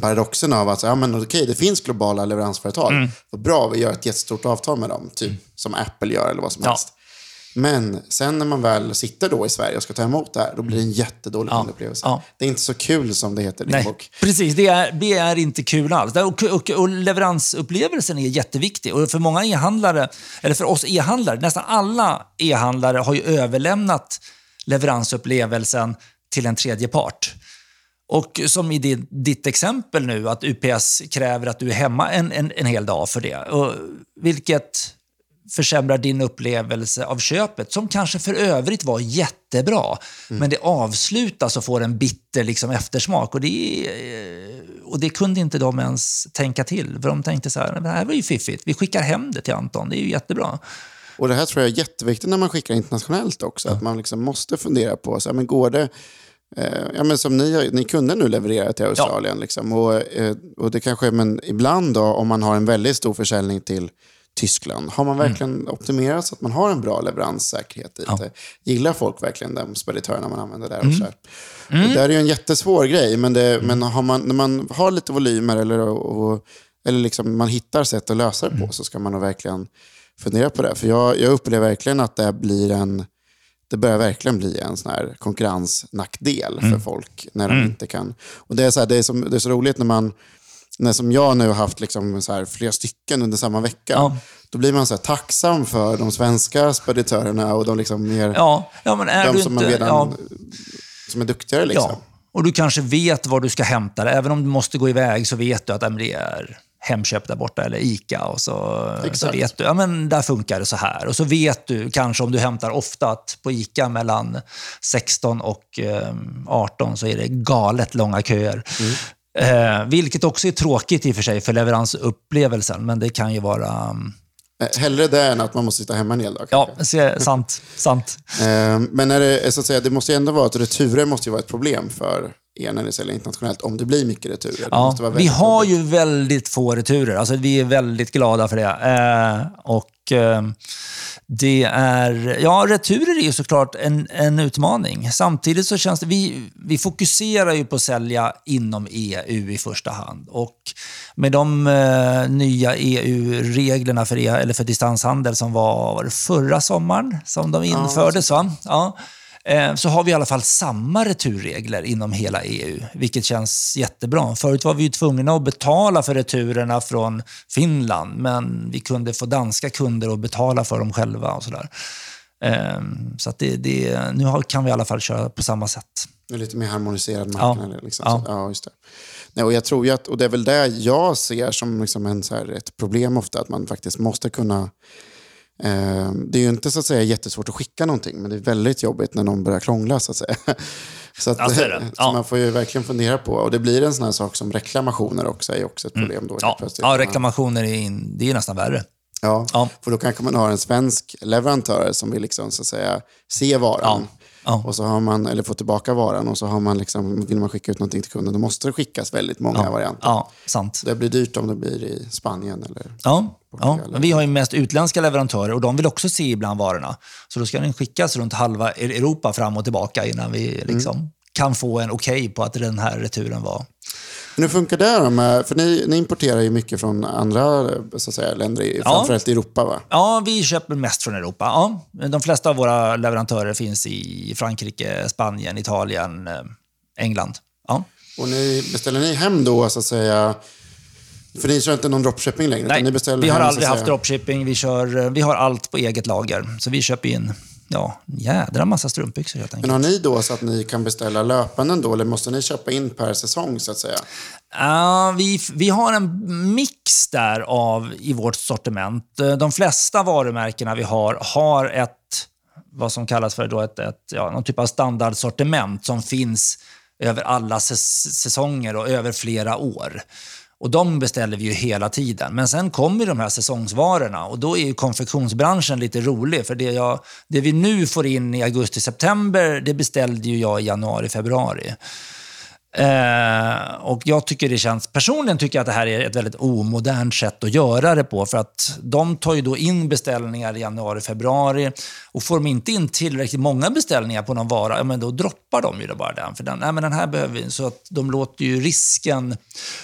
paradoxen av att ja, men okej, det finns globala leveransföretag. Mm. Vad bra, vi gör ett jättestort avtal med dem. Typ som Apple gör eller vad som Ja. helst. Men sen när man väl sitter då i Sverige och ska ta emot det här, då blir det en jättedålig Ja. kundupplevelse. Ja. Det är inte så kul som det heter i din bok. precis. Det är, det är inte kul alls. Och, och, och leveransupplevelsen är jätteviktig. Och för många e-handlare, eller för oss e-handlare, nästan alla e-handlare har ju överlämnat leveransupplevelsen till en tredje part. Och som i ditt, ditt exempel nu, att UPS kräver att du är hemma en, en, en hel dag för det. Och, vilket försämrar din upplevelse av köpet, som kanske för övrigt var jättebra. Men det avslutas och får en bitter liksom, eftersmak. Och det, och det kunde inte de ens tänka till. För de tänkte så här, det här var ju fiffigt. Vi skickar hem det till Anton, det är ju jättebra. Och det här tror jag är jätteviktigt när man skickar internationellt också. Att man liksom måste fundera på, så här, men går det... Eh, ja, men som ni, ni kunde nu leverera till Australien. Liksom, och, eh, och det kanske, men ibland då, om man har en väldigt stor försäljning till Tyskland, har man verkligen optimerat så att man har en bra leveranssäkerhet i det? Gillar folk verkligen de speditörerna man använder där? Och så? Och det är ju en jättesvår grej, men, det, men har man, när man har lite volymer eller, och, eller liksom man hittar sätt att lösa det på så ska man nog verkligen fundera på det. För jag, jag upplever verkligen att det blir en det börjar verkligen bli en sån här konkurrensnackdel för folk när de inte kan. Och det, är så här, det, är som, det är så roligt när man, när som jag nu har haft liksom så här flera stycken under samma vecka. Ja. Då blir man så tacksam för de svenska speditörerna och de liksom mer, Ja, ja men är de som, inte... redan, ja, som är duktigare. Liksom. Ja, och du kanske vet var du ska hämta det. Även om du måste gå iväg så vet du att men det är Hemköp där borta eller ICA. Och så, så vet du, ja men där funkar det så här. Och så vet du kanske om du hämtar ofta att på ICA mellan 16 och eh, 18 så är det galet långa köer. Eh, vilket också är tråkigt i och för sig för leveransupplevelsen, men det kan ju vara... mm, Eh, Hellre det än att man måste sitta hemma en hel dag. Ja, kanske. se, sant. sant. Eh, Men är det, så att säga, det måste ju ändå vara att returer måste ju vara ett problem för er när ni säljer internationellt, om det blir mycket returer. Ja, vi har jobbigt. ju väldigt få returer. Alltså, vi är väldigt glada för det. Eh, och eh, det är, ja, returer är ju såklart en, en utmaning. Samtidigt så känns det, vi, vi fokuserar ju på att sälja inom EU i första hand. Och med de eh, nya EU-reglerna för, e, eller för distanshandel som var, var förra sommaren som de infördes, va? Ja. Eh, så har vi i alla fall samma returregler inom hela EU, vilket känns jättebra. Förut var vi tvungna att betala för returerna från Finland, men vi kunde få danska kunder att betala för dem själva och sådär. Eh, Så att det, det, nu kan vi i alla fall köra på samma sätt. En lite mer harmoniserad marknad. Ja. Liksom. Ja. Så, ja, just det. Nej, och jag tror att, och det är väl det jag ser som liksom en, så här, ett problem ofta, att man faktiskt måste kunna det är ju inte så att säga jättesvårt att skicka någonting, men det är väldigt jobbigt när någon börjar krångla så att säga. Så, att, Ja, så Ja. man får ju verkligen fundera på, och det blir en sån här sak som reklamationer också är också ett problem då. Mm. Ja, ja reklamationer är, in, det är nästan värre. Ja, Ja. för då kanske man har en svensk leverantör som vill liksom, så att säga, se varan. Ja. Och så har man, eller få tillbaka varan och så har man liksom, vill man skicka ut någonting till kunden, då måste det skickas väldigt många varianter. Ja, sant. Det blir dyrt om det blir i Spanien eller... Ja, ja. Men vi har ju mest utländska leverantörer och de vill också se ibland varorna. Så då ska den skickas runt halva E- Europa fram och tillbaka innan vi liksom kan få en okej på att den här returen var... Men hur funkar det då? Med, för ni, ni importerar ju mycket från andra så att säga, länder, framförallt i Europa va? Ja, vi köper mest från Europa. Ja. De flesta av våra leverantörer finns i Frankrike, Spanien, Italien, eh, England. Ja. Och ni, beställer ni hem då så att säga... För ni kör inte någon dropshipping längre? Nej, vi har hem, aldrig haft dropshipping. Vi, kör, eh, vi har allt på eget lager. Så vi köper in ja, en jädra massa strumpbyxor helt enkelt. Men har ni då så att ni kan beställa löpande då, eller måste ni köpa in per säsong så att säga? Ja, vi, vi har en mix där av i vårt sortiment. De flesta varumärkena vi har har ett vad som kallas för då ett, ett, ja, någon typ av standardsortiment som finns över alla säs- säsonger och över flera år. Och De beställer vi ju hela tiden. Men sen kommer de här säsongsvarorna och då är ju konfektionsbranschen lite rolig. För det, jag, det vi nu får in i augusti-september, det beställde ju jag i januari-februari. Eh, och jag tycker det känns, personligen tycker jag att det här är ett väldigt omodernt sätt att göra det på. För att de tar ju då in beställningar i januari, februari. Och får de inte in tillräckligt många beställningar på någon vara, ja, men då droppar de ju då bara den. För den, nej, men den här behöver vi. Så att de låter ju risken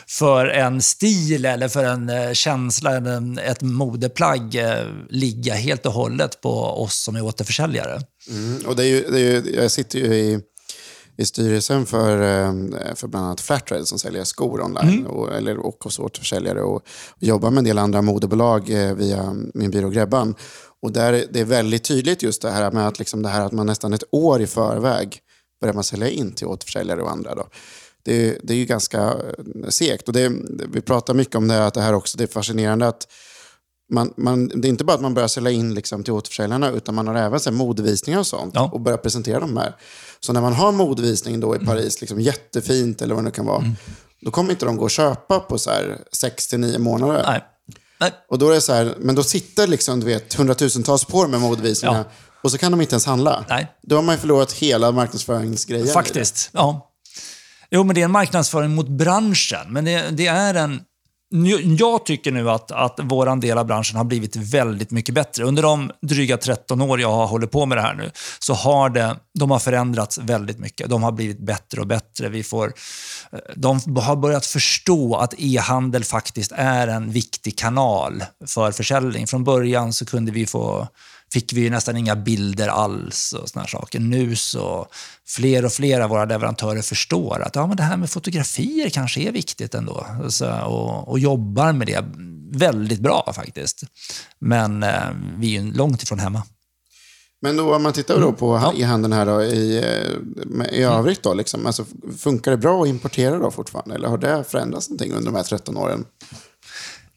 för en stil eller för en eh, känsla, eller en, ett modeplagg eh, ligga helt och hållet på oss som är återförsäljare. Mm, och det är ju, det är ju, jag sitter ju i, i styrelsen för, eh, för bland annat Flatrade som säljer skor online och, eller, och hos återförsäljare och, och jobbar med en del andra modebolag eh, via min byrå Grebban. Och där, det är väldigt tydligt just det här med att, liksom det här att man nästan ett år i förväg börjar man sälja in till återförsäljare och andra. Då. Det, är- det är ju ganska eh, segt. Och det, vi pratar mycket om det, att det här också det är fascinerande att man, man, det är inte bara att man börjar sälja in liksom till återförsäljarna, utan man har även så här modevisningar och sånt Ja. och börjar presentera dem här. Så när man har modevisning då i Paris, liksom jättefint eller vad det nu kan vara, då kommer inte de gå och köpa på så här 6 till 9 månader. Nej. Nej. Och då är så här, men då sitter liksom, du vet, hundratusentals på de här modevisningarna Ja. och så kan de inte ens handla. Nej. Då har man ju förlorat hela marknadsföringsgrejen. Faktiskt, ja. Jo, men det är en marknadsföring mot branschen. Men det, det är en... Jag tycker nu att, att vår del av branschen har blivit väldigt mycket bättre. Under de dryga 13 år jag har hållit på med det här nu så har det, de har förändrats väldigt mycket. De har blivit bättre och bättre. Vi får, eh, de har börjat förstå att e-handel faktiskt är en viktig kanal för försäljning. Från början så kunde vi få fick vi ju nästan inga bilder alls och såna här saker. Nu så fler och fler av våra leverantörer förstår att ja, men det här med fotografier kanske är viktigt ändå så, och, och jobbar med det väldigt bra faktiskt. Men eh, vi är ju långt ifrån hemma. Men då, om man tittar då på Ja. e-handeln här då, i, eh, i övrigt, då, liksom, alltså, funkar det bra att importera då fortfarande? Eller har det förändrats någonting under de här 13 åren?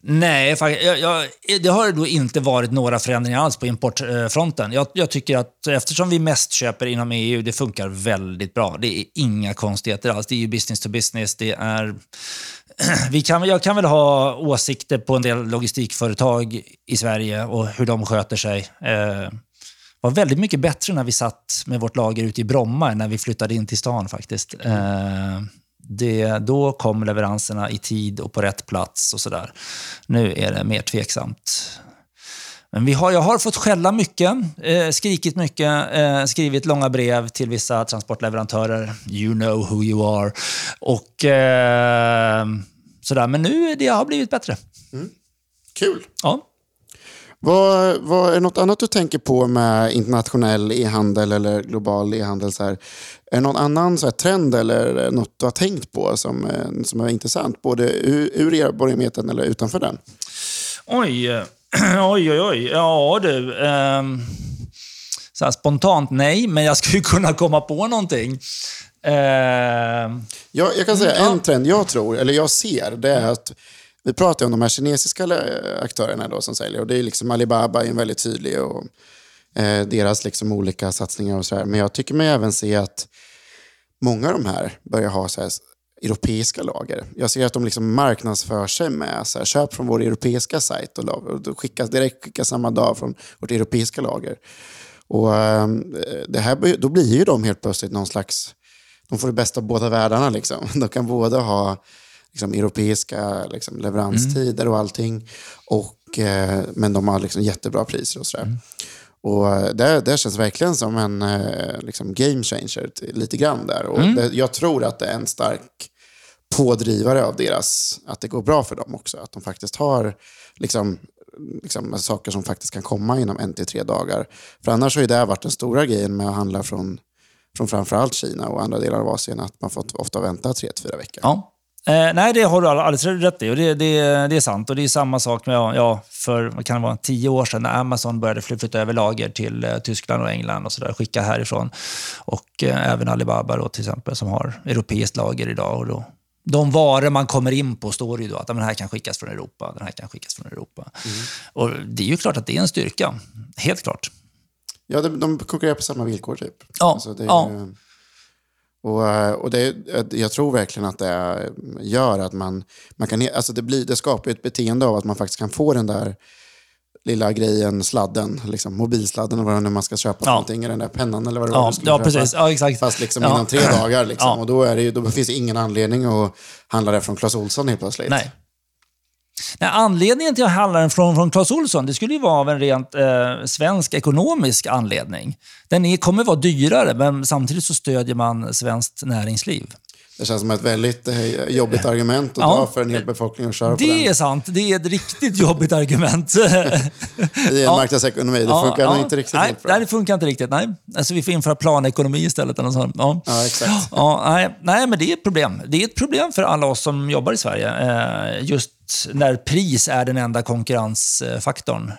Nej, jag, jag, det har då inte varit några förändringar alls på importfronten. Jag, jag, tycker att eftersom vi mest köper inom EU, det funkar väldigt bra. Det är inga konstigheter alls. Det är ju business to business. Det är... Vi kan, jag kan väl ha åsikter på en del logistikföretag i Sverige och hur de sköter sig. Eh, var väldigt mycket bättre när vi satt med vårt lager ute i Bromma än när vi flyttade in till stan faktiskt. Eh, det, då kom leveranserna i tid och på rätt plats och sådär. Nu är det mer tveksamt. Men vi har, jag har fått skälla mycket, eh, skrikit mycket, eh, skrivit långa brev till vissa transportleverantörer. You know who you are. Och eh, sådär. Men nu det har blivit bättre. Mm. Kul. Ja. Vad, vad är något annat du tänker på med internationell e-handel eller global e-handel? Så här? Är det någon annan så här, trend eller något du har tänkt på som, eh, som är intressant? Både ur, ur erfarenheten eller utanför den? Oj, oj, oj, oj. Ja du. Um, så spontant nej, men jag skulle kunna komma på någonting. Uh, ja, jag kan säga mm, en trend jag tror, eller jag ser, det är att vi pratar om de här kinesiska aktörerna då som säljer och det är liksom Alibaba är en väldigt tydlig och eh, deras liksom olika satsningar och så här. Men jag tycker mig även se att många av de här börjar ha så här europeiska lager. Jag ser att de liksom marknadsför sig med så här, köp från vår europeiska sajt och, och då skickas direkt skickas samma dag från vårt europeiska lager. Och äh, det här, då blir ju de helt plötsligt någon slags, de får det bästa av båda världarna. Liksom. De kan både ha liksom, europeiska liksom, leveranstider mm. och allting. Och, eh, men de har liksom, jättebra priser och sådär. Mm. Och eh, det, det känns verkligen som en eh, liksom, game changer lite grann där. Och mm. det, jag tror att det är en stark pådrivare av deras, att det går bra för dem också. Att de faktiskt har liksom, liksom, saker som faktiskt kan komma inom en till tre dagar. För annars har ju det varit den stora grejen med att handla från, från framförallt Kina och andra delar av Asien, att man fått ofta vänta tre till fyra veckor. Ja. Eh, nej, det har du alldeles rätt i. Och det, det, det är sant. Och det är samma sak med, ja, för vad kan det vara, tio år sedan när Amazon började flytta över lager till eh, Tyskland och England och så där, skicka härifrån. Och eh, även Alibaba då, till exempel, som har europeiskt lager idag. Och då, de varor man kommer in på står ju då att den här kan skickas från Europa, den här kan skickas från Europa. Mm. Och Det är ju klart att det är en styrka. Helt klart. Ja, de, de konkurrerar på samma villkor typ. Ja. Alltså, det ja. Och, eh, och det, jag tror verkligen att det gör att man, man kan... Alltså det, blir, det skapar ett beteende av att man faktiskt kan få den där lilla grejen, sladden, liksom, mobilsladden eller vad det man ska köpa ja. någonting, den där pennan eller vad det ja, var du skulle ja, köpa. Precis. Ja, exakt. Fast liksom ja. inom tre dagar. Liksom. Ja. Och då, är det, då finns det ingen anledning att handla det från Clas Ohlson helt plötsligt. Nej. Nej, anledningen till att handla den från, från Clas Ohlson, det skulle ju vara av en rent eh, svensk ekonomisk anledning. Den är, kommer vara dyrare, men samtidigt så stödjer man svenskt näringsliv. Det känns som ett väldigt eh, jobbigt argument att ja, ta för en hel befolkning att köra på det den. Det är sant. Det är ett riktigt jobbigt argument. I en ja. marknadsekonomi. Det funkar ja, inte riktigt nej. Nej, det funkar inte riktigt. Nej. Alltså, vi får införa planekonomi istället. Eller sånt. Ja. ja, exakt. Ja, nej, nej, men det är ett problem. Det är ett problem för alla oss som jobbar i Sverige. Eh, just när pris är den enda konkurrensfaktorn.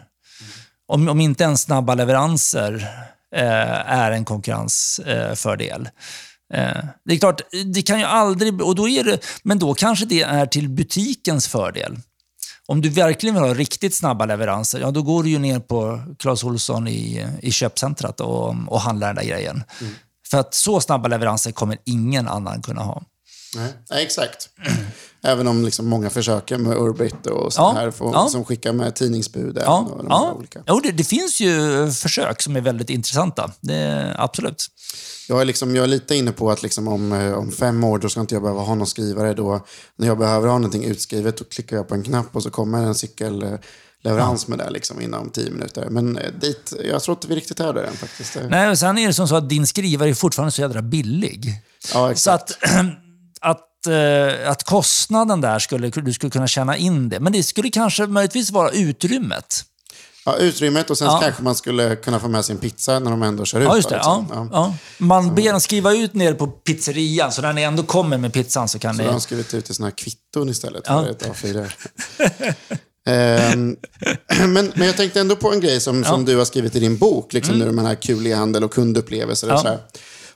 Om, om inte ens snabba leveranser eh, är en konkurrensfördel. Eh, det är klart, det kan ju aldrig... Och då är det, men då kanske det är till butikens fördel. Om du verkligen vill ha riktigt snabba leveranser, ja då går du ju ner på Clas Ohlson i, i köpcentret och, och handlar den där grejen. Mm. För att så snabba leveranser kommer ingen annan kunna ha. Nej exakt. Även om liksom många försöker med Urbit och så ja, här, får, ja. som skickar med tidningsbud. Ja, och de ja. Olika. Jo, det, det, finns ju försök som är väldigt intressanta. Det, absolut. Jag är, liksom, jag är lite inne på att liksom om, eh, om fem år då ska inte jag behöva ha någon skrivare. Då, när jag behöver ha någonting utskrivet då klickar jag på en knapp och så kommer en cykelleverans ja. med det liksom inom tio minuter. Men eh, dit, jag tror inte vi riktigt är där än faktiskt. Nej, och sen är det som så att din skrivare är fortfarande så jädra billig. Ja, exakt. Så att, att, eh, att kostnaden där skulle du skulle kunna känna in det. Men det skulle kanske möjligtvis vara utrymmet. Ja, utrymmet och sen ja. kanske man skulle kunna få med sin pizza när de ändå kör ut. Ja, just det. Liksom. Ja, ja. Man ber dem skriva ut ner på pizzerian, så när ni ändå kommer med pizzan så kan så ni... Så de har skrivit ut i sådana här kvitton istället för ett A4. um, men, men jag tänkte ändå på en grej som, som du har skrivit i din bok, liksom mm. nu med den här kul e-handel och kundupplevelser. Och.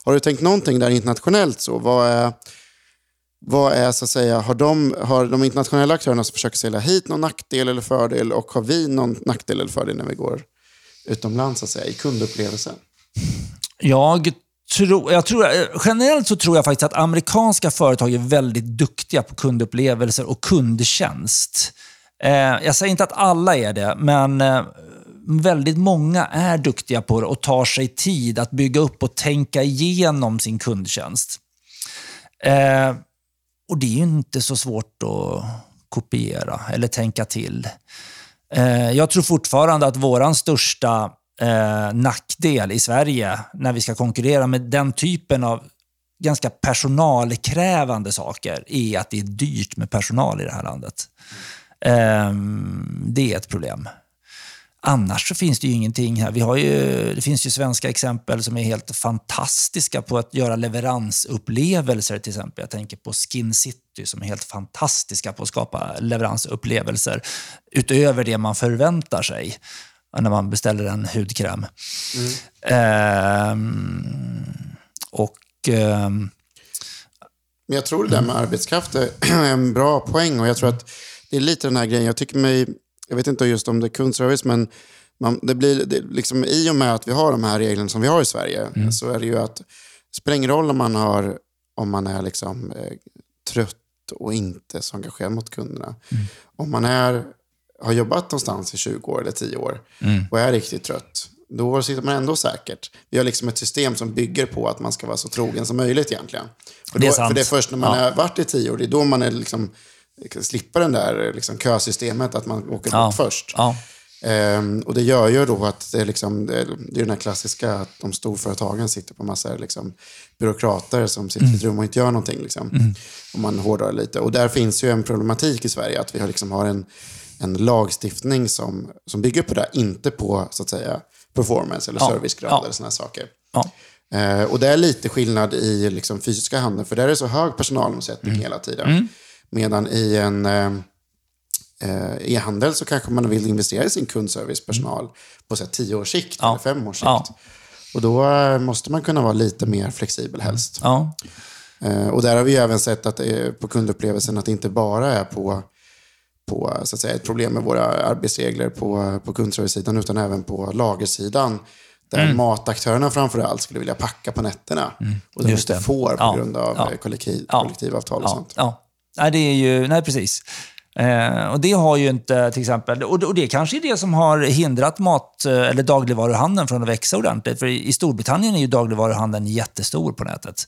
Har du tänkt någonting där internationellt? så? Vad är, vad är så att säga, har de, har de internationella aktörerna som försöker sälja hit någon nackdel eller fördel och har vi någon nackdel eller fördel när vi går utomlands så att säga, i kundupplevelsen? Jag tror, jag tror, generellt så tror jag faktiskt att amerikanska företag är väldigt duktiga på kundupplevelser och kundtjänst. Eh, jag säger inte att alla är det, men eh, väldigt många är duktiga på det och tar sig tid att bygga upp och tänka igenom sin kundtjänst. Eh, och det är ju inte så svårt att kopiera eller tänka till. Eh, jag tror fortfarande att vår största eh, nackdel i Sverige när vi ska konkurrera med den typen av ganska personalkrävande saker är att det är dyrt med personal i det här landet. Eh, det är ett problem. Annars så finns det ju ingenting här. Vi har ju, det finns ju svenska exempel som är helt fantastiska på att göra leveransupplevelser till exempel. Jag tänker på Skin City som är helt fantastiska på att skapa leveransupplevelser utöver det man förväntar sig när man beställer en hudkräm. Mm. Ehm, och... Ehm, Men jag tror det där med arbetskraft är en bra poäng och jag tror att det är lite den här grejen. Jag tycker mig jag vet inte just om det är kundservice, men man, det blir, det, liksom, i och med att vi har de här reglerna som vi har i Sverige, mm. så är det ju att det spelar ingen roll om man, har, om man är liksom, eh, trött och inte så engagerad mot kunderna. Mm. Om man är, har jobbat någonstans i 20 år eller 10 år mm. och är riktigt trött, då sitter man ändå säkert. Vi har liksom ett system som bygger på att man ska vara så trogen som möjligt egentligen. För, då, det är sant. för det är först när man ja. har varit i 10 år, det är då man är liksom slippa den där liksom, kösystemet, att man åker ja. bort först. Ja. Ehm, och det gör ju då att det är, liksom, det är den här klassiska att de storföretagen sitter på massa liksom, byråkrater som sitter mm. i ett rum och inte gör någonting. Liksom. Mm. Om man hårdrar lite. Och där finns ju en problematik i Sverige, att vi har, liksom, har en, en lagstiftning som, som bygger på det, inte på så att säga performance eller ja. servicegrad ja. eller sådana saker. Ja. Ehm, och det är lite skillnad i liksom, fysiska handeln, för där är det så hög personalomsättning mm. hela tiden. Medan i en eh, eh, e-handel så kanske man vill investera i sin kundservicepersonal på så här, tio års sikt ja. eller fem års sikt. Ja. Och då eh, måste man kunna vara lite mer flexibel helst. Ja. Och där har vi även sett att på kundupplevelsen att det inte bara är på, på så att säga, ett problem med våra arbetsregler på, på kundservice-sidan utan även på lagersidan. Där mm. mataktörerna framförallt skulle vilja packa på nätterna. Mm. Och de inte får på grund av ja. kollektiv, kollektivavtal och sånt. Nej, det är ju, nej precis. Eh, och Det har ju inte till exempel, och det, och det kanske är det som har hindrat mat eh, eller dagligvaruhandeln från att växa ordentligt. För i Storbritannien är ju dagligvaruhandeln jättestor på nätet.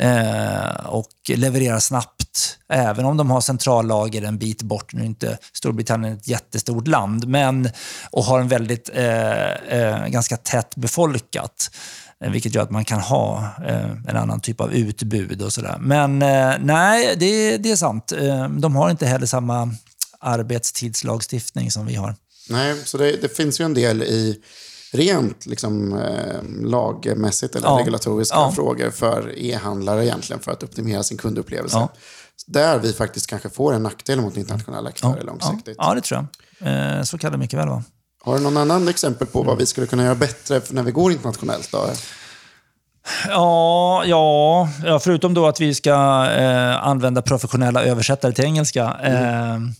Eh, och levererar snabbt, även om de har centrallager en bit bort. Nu är inte Storbritannien ett jättestort land, men och har en väldigt eh, eh, ganska tätt befolkat. Eh, vilket gör att man kan ha eh, en annan typ av utbud och sådär. Men eh, nej, det, det är sant. De har inte heller samma arbetstidslagstiftning som vi har. Nej, så det, det finns ju en del i rent liksom, lagmässigt eller ja. regulatoriska ja. frågor för e-handlare egentligen för att optimera sin kundupplevelse. Ja. Där vi faktiskt kanske får en nackdel mot internationella aktörer långsiktigt. Ja, det tror jag. Så kan det mycket väl vara. Har du någon annan exempel på vad vi skulle kunna göra bättre när vi går internationellt? Då? Ja, ja, förutom då att vi ska eh, använda professionella översättare till engelska. Mm. Eh,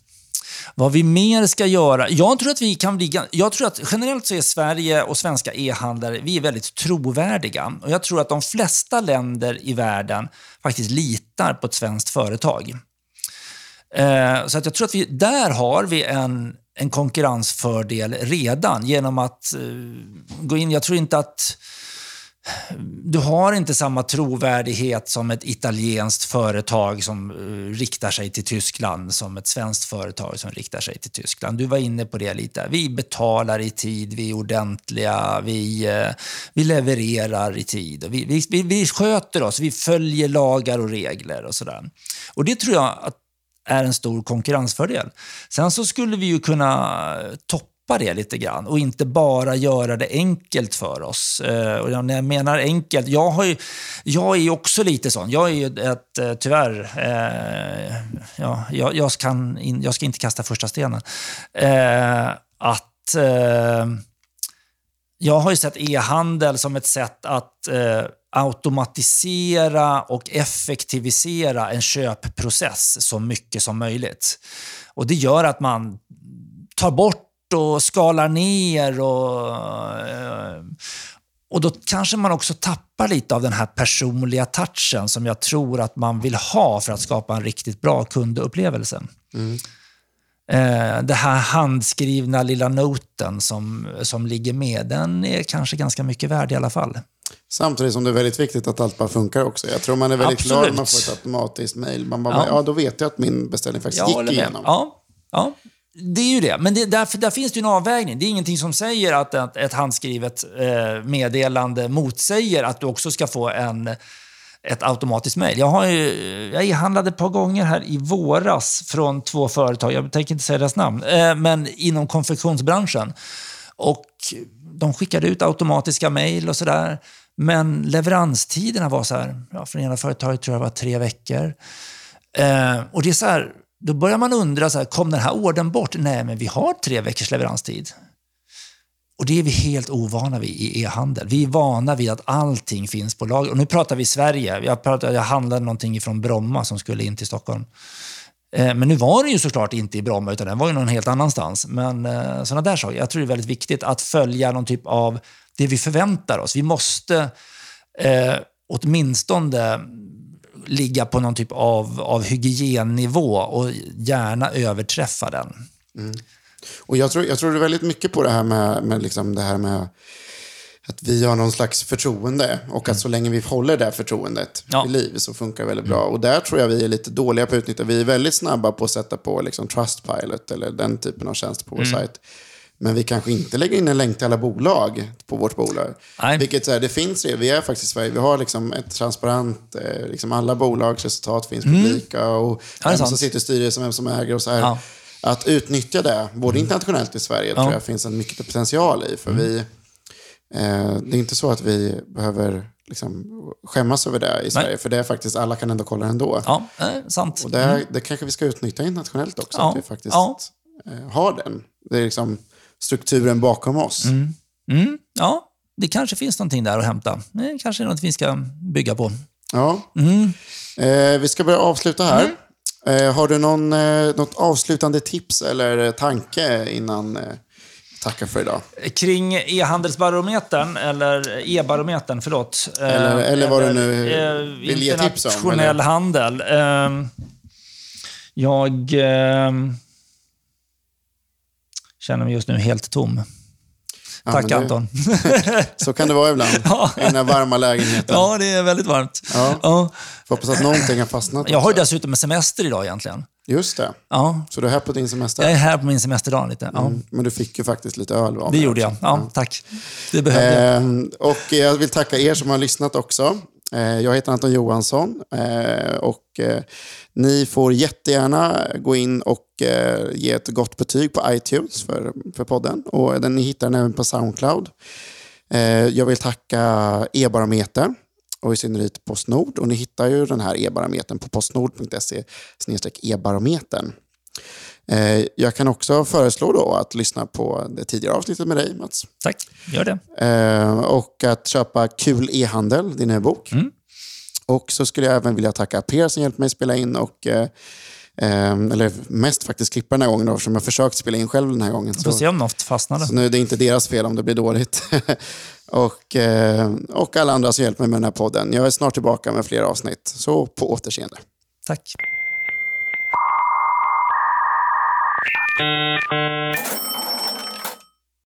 vad vi mer ska göra? Jag tror att vi kan bli... Jag tror att generellt så är Sverige och svenska e-handlare vi är väldigt trovärdiga. Och Jag tror att de flesta länder i världen faktiskt litar på ett svenskt företag. Eh, så att jag tror att vi, där har vi en en konkurrensfördel redan genom att eh, gå in. Jag tror inte att du har inte samma trovärdighet som ett italienskt företag som uh, riktar sig till Tyskland som ett svenskt företag som riktar sig till Tyskland. Du var inne på det lite. Vi betalar i tid, vi är ordentliga, vi, uh, vi levererar i tid. Och vi, vi, vi, sköter oss, vi följer lagar och regler och sådär. Och det tror jag att är en stor konkurrensfördel. Sen så skulle vi ju kunna toppa det lite grann och inte bara göra det enkelt för oss. Eh, och när jag menar enkelt, jag, har ju, jag är ju också lite sån. Jag är ju ett, eh, tyvärr, eh, ja, jag, jag, kan in, jag ska inte kasta första stenen. Eh, att eh, jag har ju sett e-handel som ett sätt att eh, automatisera och effektivisera en köpprocess så mycket som möjligt. Och Det gör att man tar bort och skalar ner och, eh, och då kanske man också tappar lite av den här personliga touchen som jag tror att man vill ha för att skapa en riktigt bra kundupplevelse. Mm. Eh, det här handskrivna lilla noten som, som ligger med, den är kanske ganska mycket värd i alla fall. Samtidigt som det är väldigt viktigt att allt bara funkar också. Jag tror man är väldigt Absolut. glad när man får ett automatiskt mejl. Man bara, ja. ja. då vet jag att min beställning faktiskt jag gick igenom. Ja, ja, det är ju det. Men det, där, där finns det ju en avvägning. Det är ingenting som säger att ett, ett handskrivet eh, meddelande motsäger att du också ska få en ett automatiskt mejl. Jag, jag e-handlade ett par gånger här i våras från två företag, jag tänker inte säga deras namn, eh, men inom konfektionsbranschen. Och de skickade ut automatiska mejl och sådär. Men leveranstiderna var så här, ja, för ena företaget tror jag var tre veckor. Eh, och det är så här, då börjar man undra, så här, kom den här orden bort? Nej, men vi har tre veckors leveranstid. Och det är vi helt ovana vid i e-handel. Vi är vana vid att allting finns på lager. Och nu pratar vi Sverige. Jag, pratade, jag handlade någonting från Bromma som skulle in till Stockholm. Eh, men nu var den ju såklart inte i Bromma, utan den var ju någon helt annanstans. Men eh, sådana där saker. Jag tror det är väldigt viktigt att följa någon typ av det vi förväntar oss. Vi måste eh, åtminstone ligga på någon typ av, av hygiennivå och gärna överträffa den. Mm. Och jag tror, jag tror väldigt mycket på det här med, med liksom det här med att vi har någon slags förtroende och att mm. så länge vi håller det förtroendet ja. i liv så funkar det väldigt bra. Mm. Och där tror jag vi är lite dåliga på att utnyttja. Vi är väldigt snabba på att sätta på liksom Trustpilot eller den typen av tjänst på vår mm. sajt. Men vi kanske inte lägger in en länk till alla bolag på vårt bolag. Nej. Vilket så här, det finns det. Vi är faktiskt i Sverige. Vi har liksom ett transparent, eh, liksom alla bolags resultat finns mm. publika. Och vem som sitter i styrelsen, vem som äger och så här. Ja att utnyttja det, både mm. internationellt i Sverige, ja. tror jag finns en mycket potential i. För mm. vi, eh, det är inte så att vi behöver liksom, skämmas över det i Sverige, Nej. för det är faktiskt, alla kan ändå kolla ändå. Ja, eh, sant. Och det, mm. det kanske vi ska utnyttja internationellt också, ja. att vi faktiskt ja. eh, har den. Det är liksom strukturen bakom oss. Mm. Mm. Ja, det kanske finns någonting där att hämta. Det kanske är något vi ska bygga på. Ja. Mm. Eh, vi ska börja avsluta här. Mm. Eh, har du någon, eh, något avslutande tips eller tanke innan eh, tackar för idag? Kring e-handelsbarometern, eller e-barometern, förlåt. Eller, eller vad du nu eh, vill ge tips om. Internationell handel. Eh, jag eh, känner mig just nu helt tom. Ja, Tack det, Anton. så kan det vara ibland. Ja. I den här varma lägenheten. Ja, det är väldigt varmt. Ja. Ja. Får hoppas att någonting har fastnat. Jag har ju dessutom semester idag egentligen. Just det. Ja. Så du är här på din semester? Jag är här på min semesterdag lite. Ja. Mm, men du fick ju faktiskt lite öl av Det gjorde jag. Ja, tack. Det behövde eh, jag. Och jag vill tacka er som har lyssnat också. Eh, jag heter Anton Johansson eh, och eh, ni får jättegärna gå in och ge ett gott betyg på iTunes för, för podden. Och den, ni hittar den även på Soundcloud. Jag vill tacka E-barometer och i synnerhet Postnord. Och ni hittar ju den här e-barometern på postnord.se e-barometern. Jag kan också föreslå då att lyssna på det tidigare avsnittet med dig, Mats. Tack, gör det. Och att köpa Kul e-handel, din nya bok. Mm. Och så skulle jag även vilja tacka Per som hjälpt mig spela in och eh, eller mest faktiskt klippa den här gången då, eftersom jag försökt spela in själv den här gången. Får se om något fastnade. Så nu är det inte deras fel om det blir dåligt. och, eh, och alla andra som hjälpt mig med den här podden. Jag är snart tillbaka med fler avsnitt. Så på återseende. Tack. you